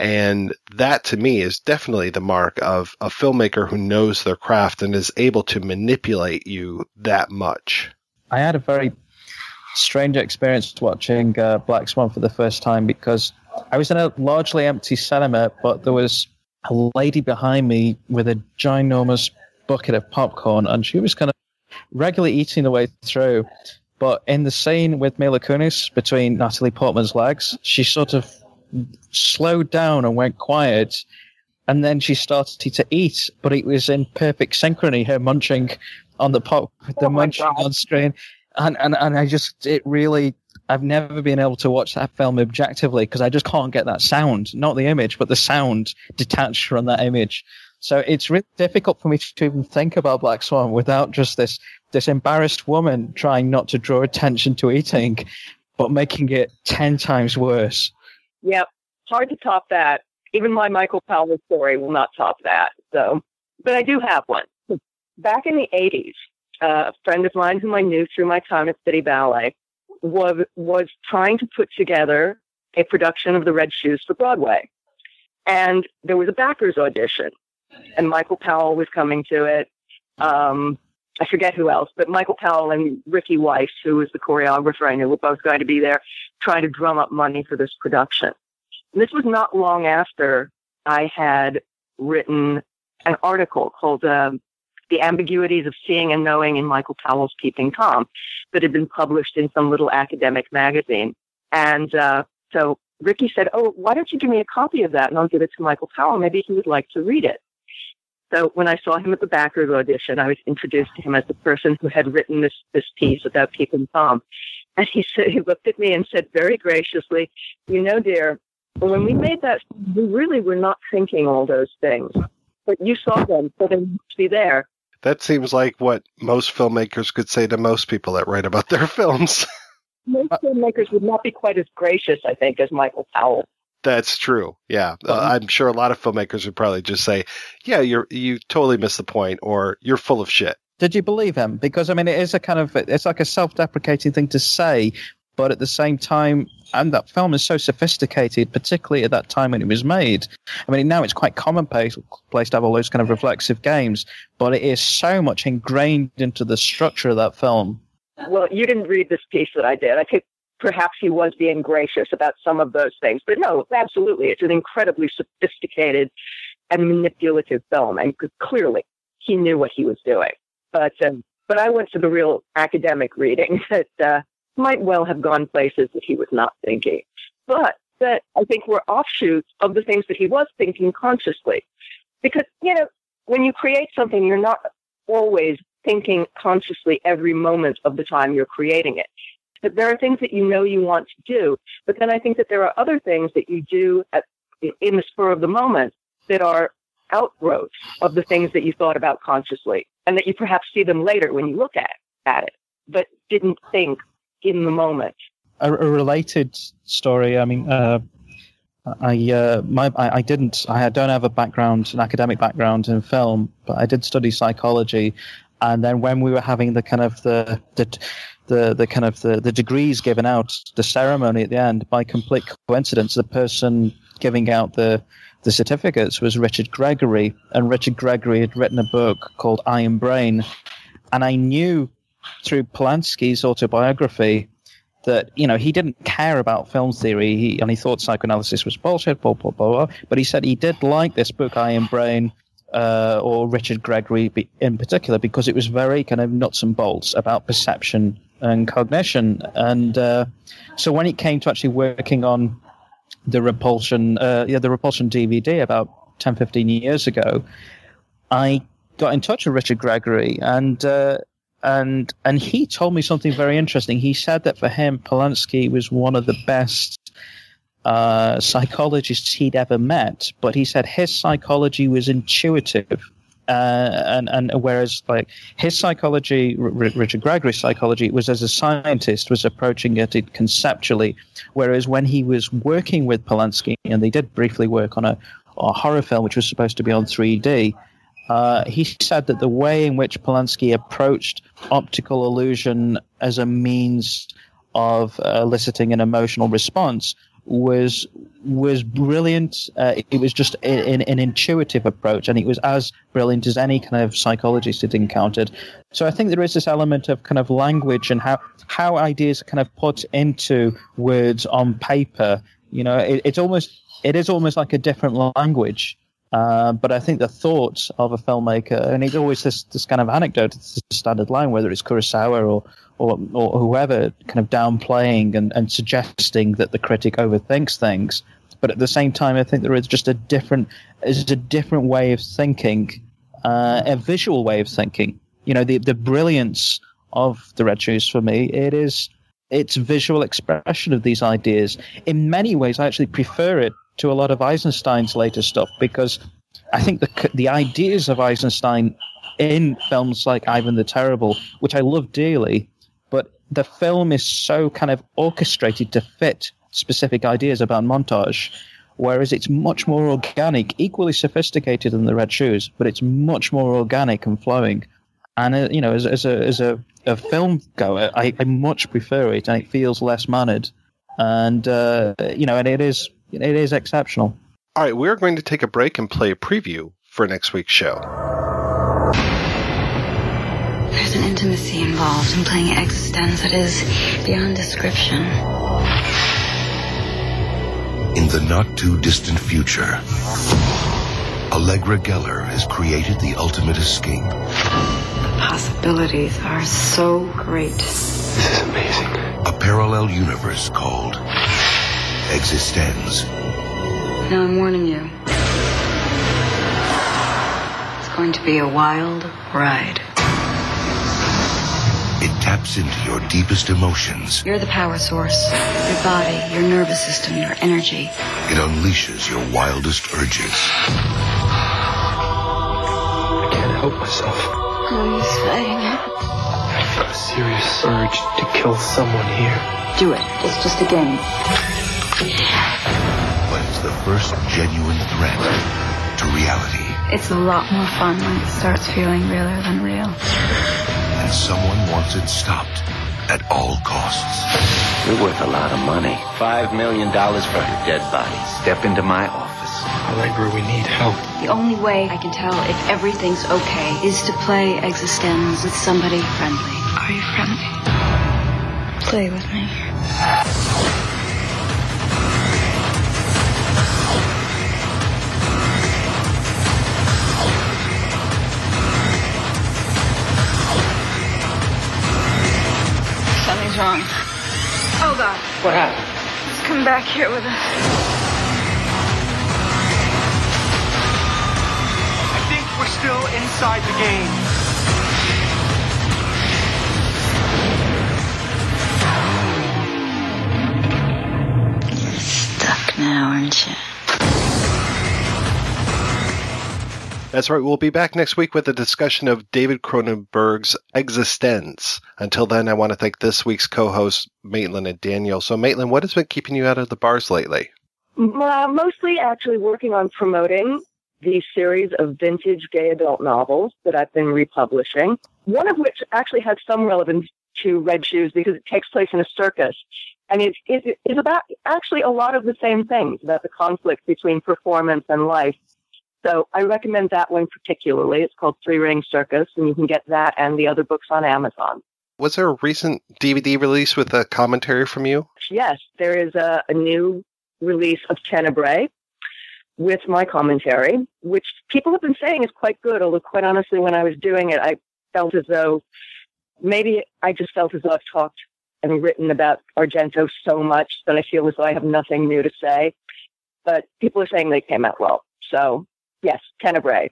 And that to me is definitely the mark of a filmmaker who knows their craft and is able to manipulate you that much. I had a very strange experience watching uh, Black Swan for the first time because I was in a largely empty cinema, but there was a lady behind me with a ginormous bucket of popcorn, and she was kind of regularly eating the way through. But in the scene with Mila Kunis between Natalie Portman's legs, she sort of slowed down and went quiet. And then she started to eat, but it was in perfect synchrony, her munching on the pop, oh the oh munching God. on screen. And, and, and I just, it really, I've never been able to watch that film objectively because I just can't get that sound, not the image, but the sound detached from that image. So it's really difficult for me to even think about Black Swan without just this this embarrassed woman trying not to draw attention to eating, but making it ten times worse. Yep, hard to top that. Even my Michael Powell story will not top that. So, but I do have one. Back in the '80s, uh, a friend of mine whom I knew through my time at City Ballet was was trying to put together a production of The Red Shoes for Broadway, and there was a backers audition, and Michael Powell was coming to it. Um, I forget who else, but Michael Powell and Ricky Weiss, who was the choreographer I knew, were both going to be there trying to drum up money for this production. And this was not long after I had written an article called uh, The Ambiguities of Seeing and Knowing in Michael Powell's Peeping Tom that had been published in some little academic magazine. And uh, so Ricky said, Oh, why don't you give me a copy of that and I'll give it to Michael Powell. Maybe he would like to read it. So when I saw him at the Backers audition, I was introduced to him as the person who had written this, this piece about Peeping Tom. And he said, he looked at me and said very graciously, you know, dear, when we made that, we really were not thinking all those things, but you saw them, so they must be there. That seems like what most filmmakers could say to most people that write about their films. most filmmakers would not be quite as gracious, I think, as Michael Powell. That's true. Yeah, uh, I'm sure a lot of filmmakers would probably just say, "Yeah, you're you totally missed the point," or "You're full of shit." Did you believe him? Because I mean, it is a kind of it's like a self-deprecating thing to say, but at the same time, and that film is so sophisticated, particularly at that time when it was made. I mean, now it's quite commonplace place to have all those kind of reflexive games, but it is so much ingrained into the structure of that film. Well, you didn't read this piece that I did. I think perhaps he was being gracious about some of those things. But no, absolutely. It's an incredibly sophisticated and manipulative film. And clearly he knew what he was doing. But, um, but I went to the real academic reading that uh, might well have gone places that he was not thinking. But that I think were offshoots of the things that he was thinking consciously. Because, you know, when you create something, you're not always thinking consciously every moment of the time you're creating it. But there are things that you know you want to do. But then I think that there are other things that you do at, in the spur of the moment that are outgrowths of the things that you thought about consciously and that you perhaps see them later when you look at, at it, but didn't think in the moment. A, a related story. I mean, uh, I uh, my I, I, didn't. I don't have a background, an academic background in film, but I did study psychology. And then when we were having the kind of the the the, the kind of the, the degrees given out, the ceremony at the end, by complete coincidence, the person giving out the the certificates was Richard Gregory, and Richard Gregory had written a book called Eye and Brain, and I knew through Polanski's autobiography that you know he didn't care about film theory, he, and he thought psychoanalysis was bullshit, blah blah blah. blah. But he said he did like this book, Eye and Brain, uh, or Richard Gregory in particular, because it was very kind of nuts and bolts about perception and cognition. And uh, so when it came to actually working on the Repulsion, uh, yeah, the Repulsion DVD about 10, 15 years ago, I got in touch with Richard Gregory and uh, and and he told me something very interesting. He said that for him, Polanski was one of the best uh, psychologists he'd ever met, but he said his psychology was intuitive. Uh, and and whereas like his psychology, R- Richard Gregory's psychology was as a scientist was approaching it conceptually, whereas when he was working with Polanski and they did briefly work on a, a horror film which was supposed to be on 3D, uh, he said that the way in which Polanski approached optical illusion as a means of eliciting an emotional response was was brilliant. Uh, it was just an, an, intuitive approach, and it was as brilliant as any kind of psychologist had encountered. So I think there is this element of kind of language and how how ideas are kind of put into words on paper. You know, it, it's almost it is almost like a different language. Uh, but I think the thoughts of a filmmaker, and it's always this, this kind of anecdote, a standard line, whether it's Kurosawa or, or, or whoever, kind of downplaying and, and suggesting that the critic overthinks things. But at the same time, I think there is just a different, is a different way of thinking, uh, a visual way of thinking. You know, the, the brilliance of the Red Shoes for me, it is its visual expression of these ideas. In many ways, I actually prefer it to a lot of Eisenstein's later stuff because I think the the ideas of Eisenstein in films like Ivan the Terrible, which I love dearly, but the film is so kind of orchestrated to fit specific ideas about montage, whereas it's much more organic, equally sophisticated than the Red Shoes, but it's much more organic and flowing. And uh, you know, as, as a as a, a film goer, I, I much prefer it, and it feels less mannered, and uh, you know, and it is it is exceptional. All right, we're going to take a break and play a preview for next week's show. There's an intimacy involved in playing eXistenZ that is beyond description. In the not too distant future, Allegra Geller has created the ultimate escape. The possibilities are so great. This is amazing. A parallel universe called eXistenZ. Now I'm warning you. It's going to be a wild ride. It taps into your deepest emotions. You're the power source. Your body, your nervous system, your energy. It unleashes your wildest urges. I can't help myself. How are you saying it? I feel a serious urge to kill someone here. Do it. It's just a game. But it's the first genuine threat to reality. It's a lot more fun when it starts feeling realer than real. And someone wants it stopped at all costs. You're worth a lot of money. Five million dollars for a dead body. Step into my office. Allegra, we need help. The only way I can tell if everything's okay is to play eXistenZ with somebody friendly. Are you friendly? Play with me. Something's wrong. Oh, God. What happened? He's come back here with us. I think we're still inside the game. Stuck now, aren't you? That's right. We'll be back next week with a discussion of David Cronenberg's eXistenZ. Until then, I want to thank this week's co-hosts, Maitland and Daniel. So, Maitland, what has been keeping you out of the bars lately? Uh, mostly actually working on promoting the series of vintage gay adult novels that I've been republishing, one of which actually has some relevance to Red Shoes because it takes place in a circus. And it is about actually a lot of the same things about the conflict between performance and life. So I recommend that one particularly. It's called Three Ring Circus, and you can get that and the other books on Amazon. Was there a recent DVD release with a commentary from you? Yes, there is a, a new release of Tenebrae, with my commentary, which people have been saying is quite good. Although, quite honestly, when I was doing it, I felt as though maybe I just felt as though I've talked and written about Argento so much that I feel as though I have nothing new to say. But people are saying they came out well. So, yes, Tenebrae.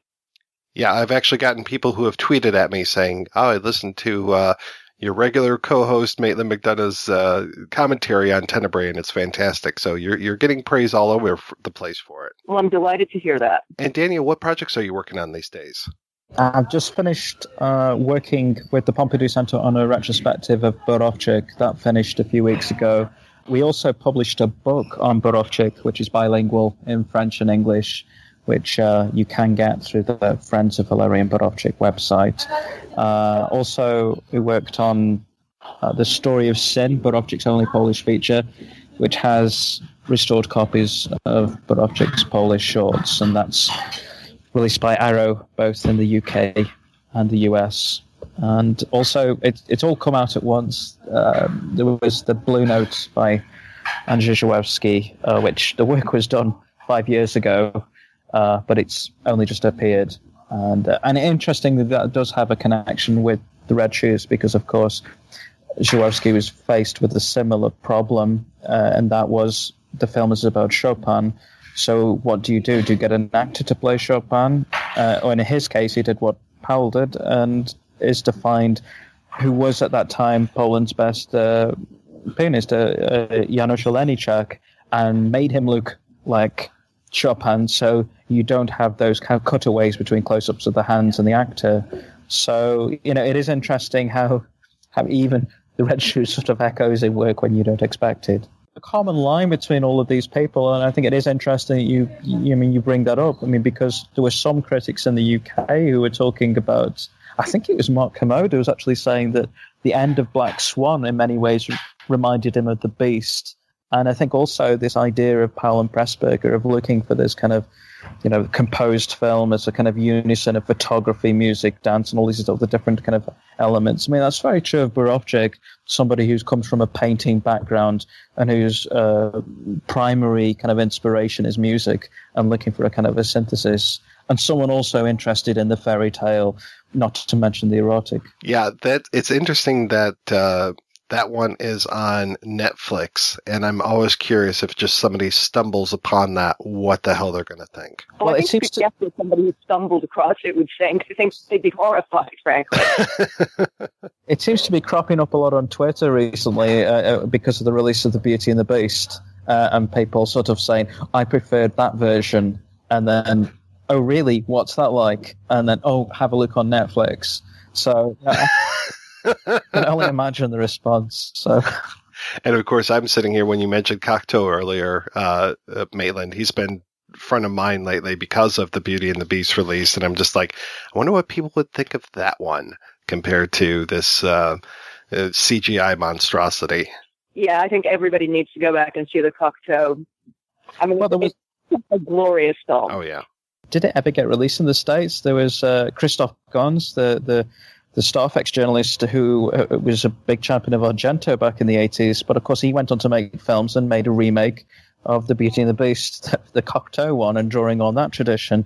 Yeah, I've actually gotten people who have tweeted at me saying, "Oh, I listened to uh, your regular co-host Maitland McDonagh's uh, commentary on Tenebrae, and it's fantastic." So you're you're getting praise all over the place for it. Well, I'm delighted to hear that. And Daniel, what projects are you working on these days? I've just finished uh, working with the Pompidou Center on a retrospective of Borowczyk. That finished a few weeks ago. We also published a book on Borowczyk, which is bilingual in French and English which uh, you can get through the Friends of Walerian Borowczyk website. Uh, also, we worked on uh, The Story of Sin, Borowczyk's only Polish feature, which has restored copies of Borowczyk's Polish shorts, and that's released by Arrow, both in the UK and the US. And also, it, it's all come out at once. Um, there was the Blue Note by Andrzej Żuławski, uh, which the work was done five years ago, uh, but it's only just appeared. And uh, and interesting that does have a connection with the Red Shoes because, of course, Żuławski was faced with a similar problem, uh, and that was the film is about Chopin. So what do you do? Do you get an actor to play Chopin? Uh, or in his case, he did what Powell did, and is to find who was at that time Poland's best uh, pianist, uh, Janusz Olejniczak, and made him look like Chopin. So you don't have those kind of cutaways between close-ups of the hands and the actor. So you know it is interesting how how even the red shoes sort of echoes in work when you don't expect it. A common line between all of these people, and I think it is interesting that you, you I mean you bring that up. I mean because there were some critics in the UK who were talking about. I think it was Mark Kermode who was actually saying that the end of Black Swan in many ways reminded him of the Beast. And I think also this idea of Powell and Pressburger of looking for this kind of you know, composed film as a kind of unison of photography, music, dance, and all these other different kind of elements. I mean, that's very true of Borowczyk, somebody who comes from a painting background and whose uh, primary kind of inspiration is music and looking for a kind of a synthesis. And someone also interested in the fairy tale, not to mention the erotic. Yeah, that it's interesting that uh, that one is on Netflix, and I'm always curious if just somebody stumbles upon that, what the hell they're going to think. Well, well I it seems to that somebody who stumbled across it would think, think they'd be horrified, frankly. it seems to be cropping up a lot on Twitter recently uh, uh, because of the release of the Beauty and the Beast, uh, and people sort of saying, "I preferred that version," and then, "Oh, really? What's that like?" And then, "Oh, have a look on Netflix." So. Uh, I can only imagine the response. So. And of course, I'm sitting here when you mentioned Cocteau earlier, uh, uh, Maitland. He's been front of mind lately because of the Beauty and the Beast release, and I'm just like, I wonder what people would think of that one compared to this uh, uh CGI monstrosity. Yeah, I think everybody needs to go back and see the Cocteau. I mean, well, there was a glorious film. Oh yeah. Did it ever get released in the states? There was uh, Christophe Gans, the the the Starfix journalist who uh, was a big champion of Argento back in the 80s. But of course, he went on to make films and made a remake of The Beauty and the Beast, the Cocteau one, and drawing on that tradition.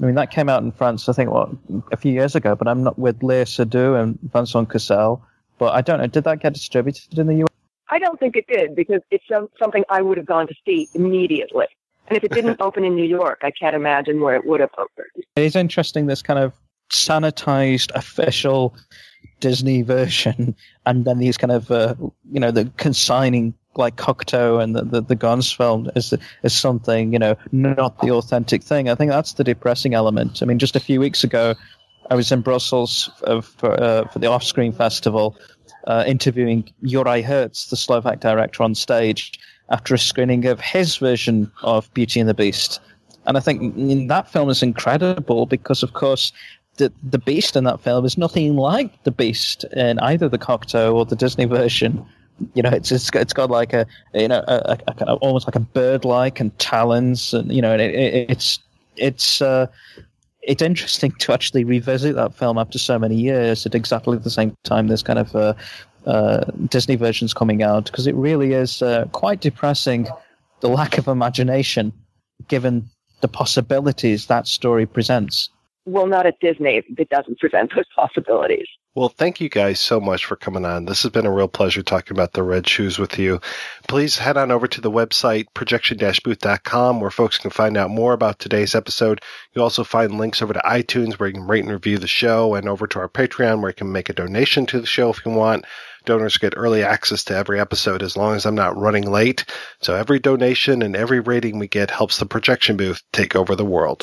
I mean, that came out in France, I think, what, a few years ago, but I'm not with Léa Seydoux and Vincent Cassel. But I don't know, did that get distributed in the US? I don't think it did because it's something I would have gone to see immediately. And if it didn't open in New York, I can't imagine where it would have opened. It is interesting, this kind of sanitized official Disney version, and then these kind of uh, you know the consigning like Cocteau and the, the, the Gans film is is something you know not the authentic thing. I think that's the depressing element. I mean, just a few weeks ago, I was in Brussels for uh, for the Off Screen Festival, uh, interviewing Juraj Herz, the Slovak director, on stage after a screening of his version of Beauty and the Beast. And I think that film is incredible because, of course, the the beast in that film is nothing like the beast in either the Cocteau or the Disney version. You know, it's it's, it's got like a you know a, a, a almost like a bird like and talons, and you know, and it, it, it's it's uh, it's interesting to actually revisit that film after so many years at exactly the same time this kind of uh, uh, Disney version's coming out because it really is uh, quite depressing the lack of imagination given the possibilities that story presents. Well, not at Disney. It doesn't present those possibilities. Well, thank you guys so much for coming on. This has been a real pleasure talking about the red shoes with you. Please head on over to the website projection-booth.com where folks can find out more about today's episode. You'll also find links over to iTunes where you can rate and review the show and over to our Patreon where you can make a donation to the show if you want. Donors get early access to every episode as long as I'm not running late. So every donation and every rating we get helps the projection booth take over the world.